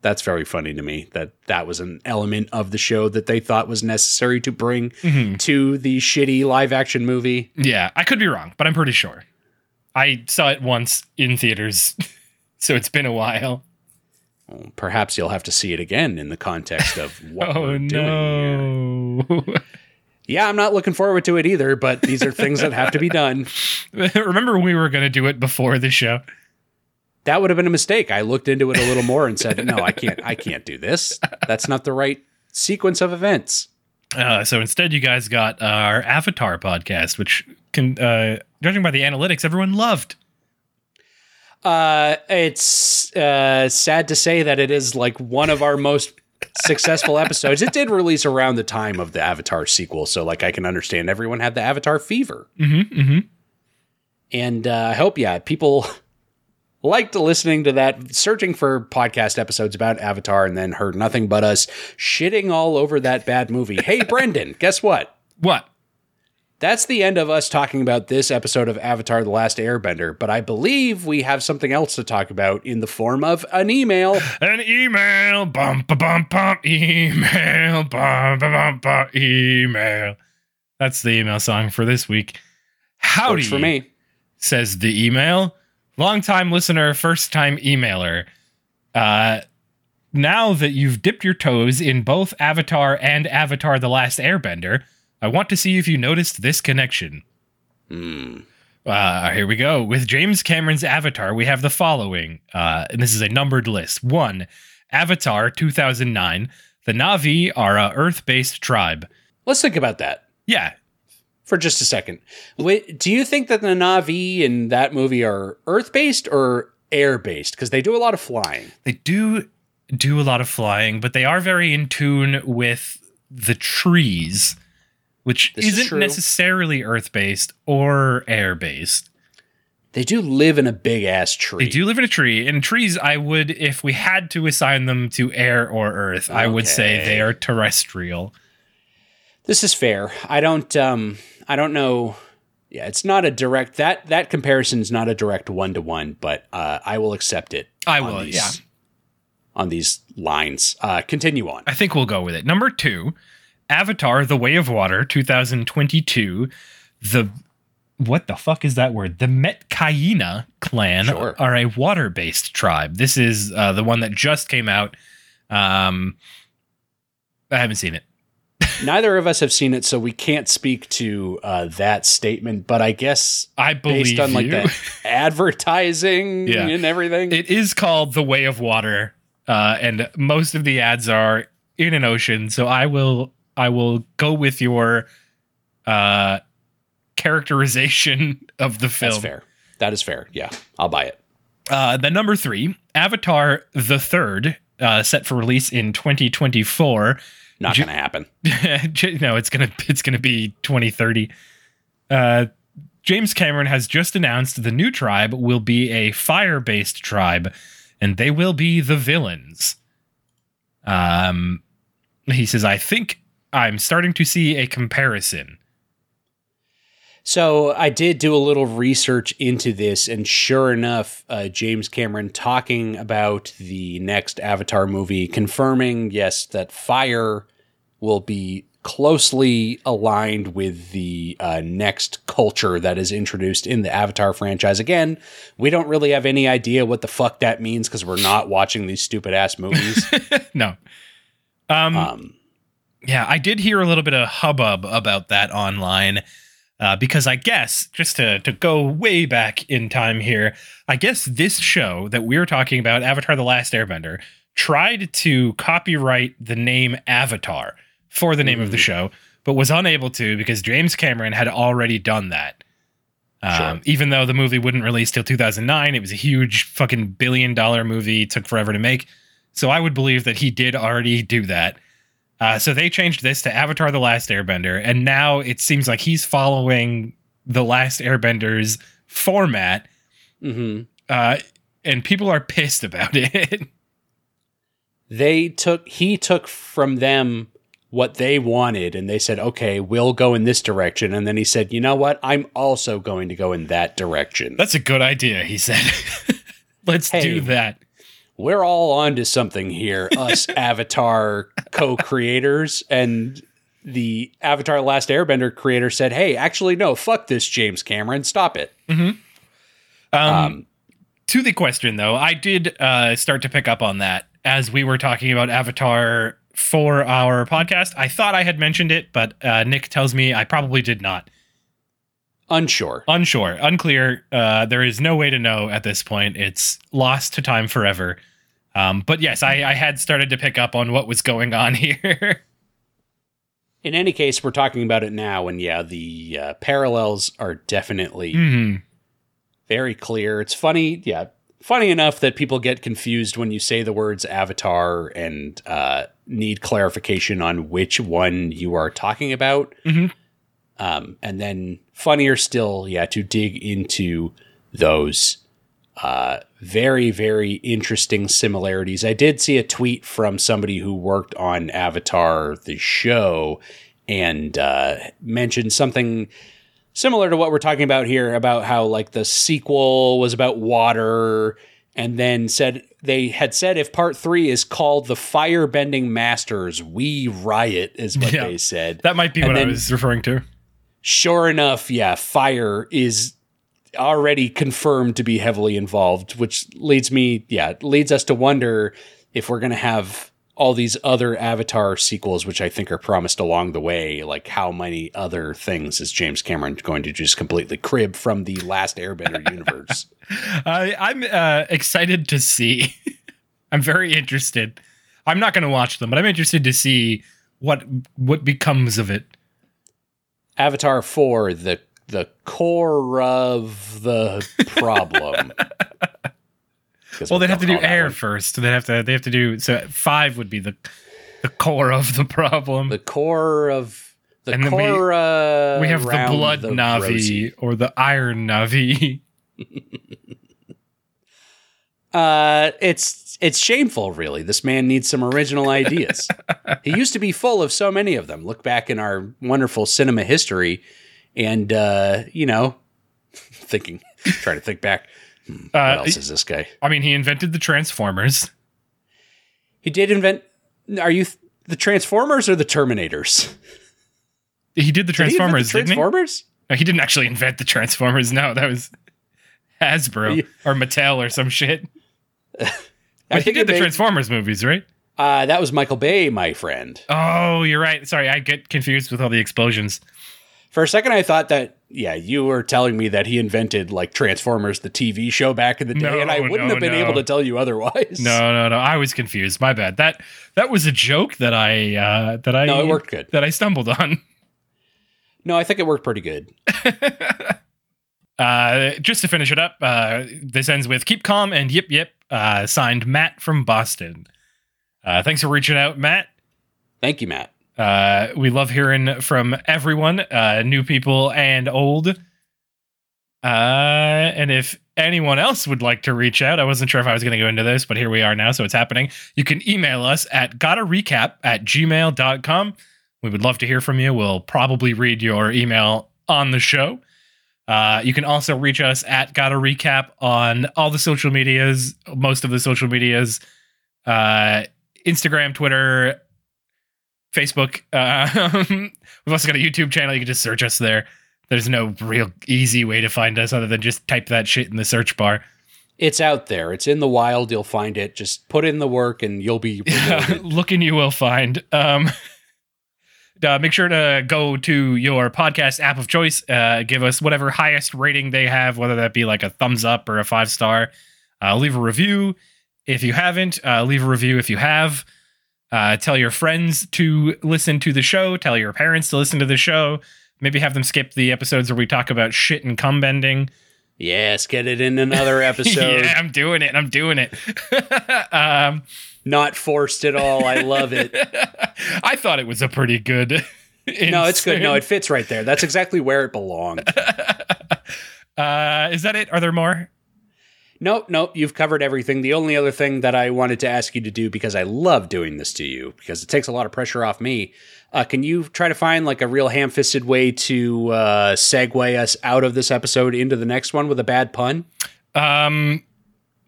That's very funny to me that that was an element of the show that they thought was necessary to bring Mhm. to the shitty live action movie. Yeah, I could be wrong, but I'm pretty sure. I saw it once in theaters, <laughs> so it's been a while. Well, perhaps you'll have to see it again in the context of <laughs> what oh we're doing here. no. <laughs> Yeah, I'm not looking forward to it either, but these are things that have to be done. Remember we were going to do it before the show? That would have been a mistake. I looked into it a little more and said, "No, I can't I can't do this. That's not the right sequence of events." Uh, so instead, you guys got our Avatar podcast, which can, uh, judging by the analytics, everyone loved. Uh, it's uh, sad to say that it is like one of our most successful episodes. It did release around the time of the Avatar sequel, so like I can understand everyone had the Avatar fever. Mm-hmm, mm-hmm. And uh, I hope, yeah, people liked listening to that, searching for podcast episodes about Avatar, and then heard nothing but us shitting all over that bad movie. Hey, <laughs> Brendan, guess what? What? That's the end of us talking about this episode of Avatar The Last Airbender, but I believe we have something else to talk about in the form of an email. An email, bum ba bum bum, email, bum ba bum bum, email. That's the email song for this week. Howdy Works for me. says the email. Longtime listener, first time emailer. Uh, now that you've dipped your toes in both Avatar and Avatar The Last Airbender, I want to see if you noticed this connection. Hmm. Uh, here we go. With James Cameron's Avatar, we have the following, uh, and this is a numbered list. One, Avatar 2009. The Navi are a Earth based tribe. Let's think about that Yeah, for just a second. Wait, do you think that the Navi in that movie are Earth based or air based? Because they do a lot of flying. they do do a lot of flying, but they are very in tune with the trees, which This is isn't true. necessarily Earth based or air based. They do live in a big ass tree. They do live in a tree, and trees, I would, if we had to assign them to air or Earth, I would say they are terrestrial. This is fair. I don't um I don't know yeah, it's not a direct that that comparison is not a direct one to one, but uh I will accept it. I will, these- yeah. On these lines. Uh continue on. I think we'll go with it. Number two, Avatar: The Way of Water, 2022. The what the fuck is that word? The Metcalina clan Sure. are a water-based tribe. This is uh, the one that just came out. Um, I haven't seen it. Neither of us have seen it, so we can't speak to uh that statement, but I guess I believe based on like you. the <laughs> advertising Yeah. and everything. It is called The Way of Water, uh, and most of the ads are in an ocean. So I will I will go with your uh, characterization <laughs> of the film. That's fair. That is fair. Yeah. I'll buy it. Uh, the number three, Avatar the Third, uh, set for release in 2024. Not Ju- gonna happen. <laughs> no, it's gonna it's gonna be 2030. Uh, James Cameron has just announced the new tribe will be a fire-based tribe, and they will be the villains. Um, he says, "I think I'm starting to see a comparison." So I did do a little research into this, and sure enough, uh, James Cameron talking about the next Avatar movie, confirming yes that fire will be closely aligned with the uh, next culture that is introduced in the Avatar franchise. Again, we don't really have any idea what the fuck that means because we're not watching these stupid ass movies. <laughs> no. Um, um, Yeah, I did hear a little bit of hubbub about that online. Uh, because I guess, just to, to go way back in time here, I guess this show that we were talking about, Avatar The Last Airbender, tried to copyright the name Avatar for the name of the Mm. show, but was unable to because James Cameron had already done that. Um, Sure. Even though the movie wouldn't release till 2009, it was a huge fucking billion dollar movie, took forever to make. So I would believe that he did already do that. Uh, so they changed this to Avatar: The Last Airbender, and now it seems like he's following the Last Airbender's format, mhm. uh, and people are pissed about <laughs> it. they took he took from them what they wanted and they said, okay, we'll go in this direction. And then he said, you know what? I'm also going to go in that direction. That's a good idea, he said. <laughs> Let's Hey. do that. We're all onto something here, <laughs> us Avatar co creators. And the Avatar Last Airbender creator said, hey, actually, no, fuck this, James Cameron. Stop it. Um, to the question though, I did uh, start to pick up on that as we were talking about Avatar for our podcast. I thought I had mentioned it, but uh, Nick tells me I probably did not. Unsure. Unsure, unclear. Uh, there is no way to know at this point. It's lost to time forever. Um, but yes, I, I had started to pick up on what was going on <laughs> here. In any case, we're talking about it now. And yeah, the uh, parallels are definitely hmm very clear. It's funny, yeah, funny enough that people get confused when you say the words avatar and uh, need clarification on which one you are talking about. Mhm. Um, and then funnier still, yeah, to dig into those uh, very, very interesting similarities. I did see a tweet from somebody who worked on Avatar, the show, and uh, mentioned something similar to what we're talking about here about how like the sequel was about water and then said they had said if part three is called the firebending masters we riot is what Yeah. they said That might be And what I was referring to. sure enough yeah fire is already confirmed to be heavily involved which leads me yeah leads us to wonder if we're going to have all these other avatar sequels which i think are promised along the way like how many other things is james cameron going to just completely crib from the last airbender <laughs> universe I, I'm uh, excited to see. <laughs> I'm very interested. I'm not going to watch them, but I'm interested to see what what becomes of it. avatar 4 the the core of the problem. <laughs> Well, they'd have to do air one. first. They have to. They have to do. So five would be the the core of the problem. the core of the And then we- core uh, we have the blood the Navi rosy. or the iron Navi. <laughs> Uh, it's it's shameful, really. This man needs some original ideas. <laughs> he used to be full of so many of them. Look back in our wonderful cinema history, and uh, you know, <laughs> thinking, trying to think back. Hmm, what Uh, else is this guy? I mean, he invented the Transformers. He did invent. Are you th- the Transformers or the Terminators? He did the Did he invent Transformers, didn't he? Transformers? No, he didn't actually invent the Transformers. No, that was Hasbro or Mattel or some shit. <laughs> I But he did the made- Transformers movies, right? Uh, that was Michael Bay, my friend. Oh, you're right. Sorry, I get confused with all the explosions. For a second, I thought that, yeah, you were telling me that he invented like Transformers, the TV show back in the day, No, and I wouldn't no, have been no. able to tell you otherwise. No, no, no. I was confused. My bad. That that was a joke that I uh that I No, it worked good. That I stumbled on. No, I think it worked pretty good. <laughs> Uh just to finish it up, uh this ends with keep calm and yip yip, uh signed Matt from Boston. Uh thanks for reaching out, Matt. Thank you, Matt. Uh, we love hearing from everyone, uh, new people and old. Uh, and if anyone else would like to reach out, I wasn't sure if I was going to go into this, but here we are now, so it's happening. You can email us at gotta recap at gmail.com. We would love to hear from you. We'll probably read your email on the show. Uh, you can also reach us at gotta recap on all the social medias, most of the social medias, uh, Instagram, Twitter, Facebook. Uh, <laughs> we've also got a YouTube channel. You can just search us there. There's no real easy way to find us other than just type that shit in the search bar. It's out there. It's in the wild. You'll find it. Just put in the work, and you'll be. <laughs> looking. You will find. Um, <laughs> uh, make sure to go to your podcast app of choice. Uh, give us whatever highest rating they have, whether that be like a thumbs up or a five star. Uh, leave a review if you haven't. Uh, leave a review if you have. Uh, tell your friends to listen to the show. Tell your parents to listen to the show. Maybe have them skip the episodes where we talk about shit and cum bending. yes, get it in another <laughs> episode. yeah, I'm doing it. I'm doing it. <laughs> um, Not forced at all. I love it. <laughs> I thought it was a pretty good. No, it's good. No, it fits right there. That's exactly where it belonged. uh, is that it? Are there more? Nope, nope. You've covered everything. The only other thing that I wanted to ask you to do, because I love doing this to you, because it takes a lot of pressure off me, Uh, can you try to find like a real ham-fisted way to uh, segue us out of this episode into the next one with a bad pun? Um,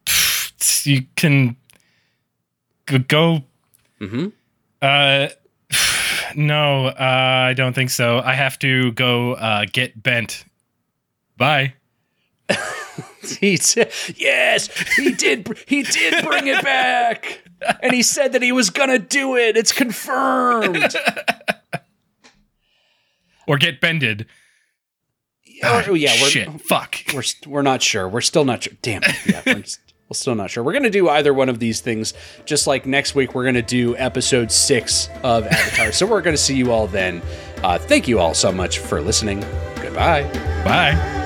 <sighs> you can go. Mm-hmm. Uh, <sighs> no, uh, I don't think so. I have to go uh, get bent. Bye. <laughs> <laughs> He said, "Yes, he did. He did bring it back, and he said that he was gonna do it. It's confirmed." Or get bended. oh yeah, we're, Shit. Fuck. we're we're not sure. We're still not sure. Damn it. Yeah, we're, st- we're still not sure. We're gonna do either one of these things. Just like next week, we're gonna do episode six of Avatar. so we're gonna see you all then. Uh, thank you all so much for listening. Goodbye. Bye.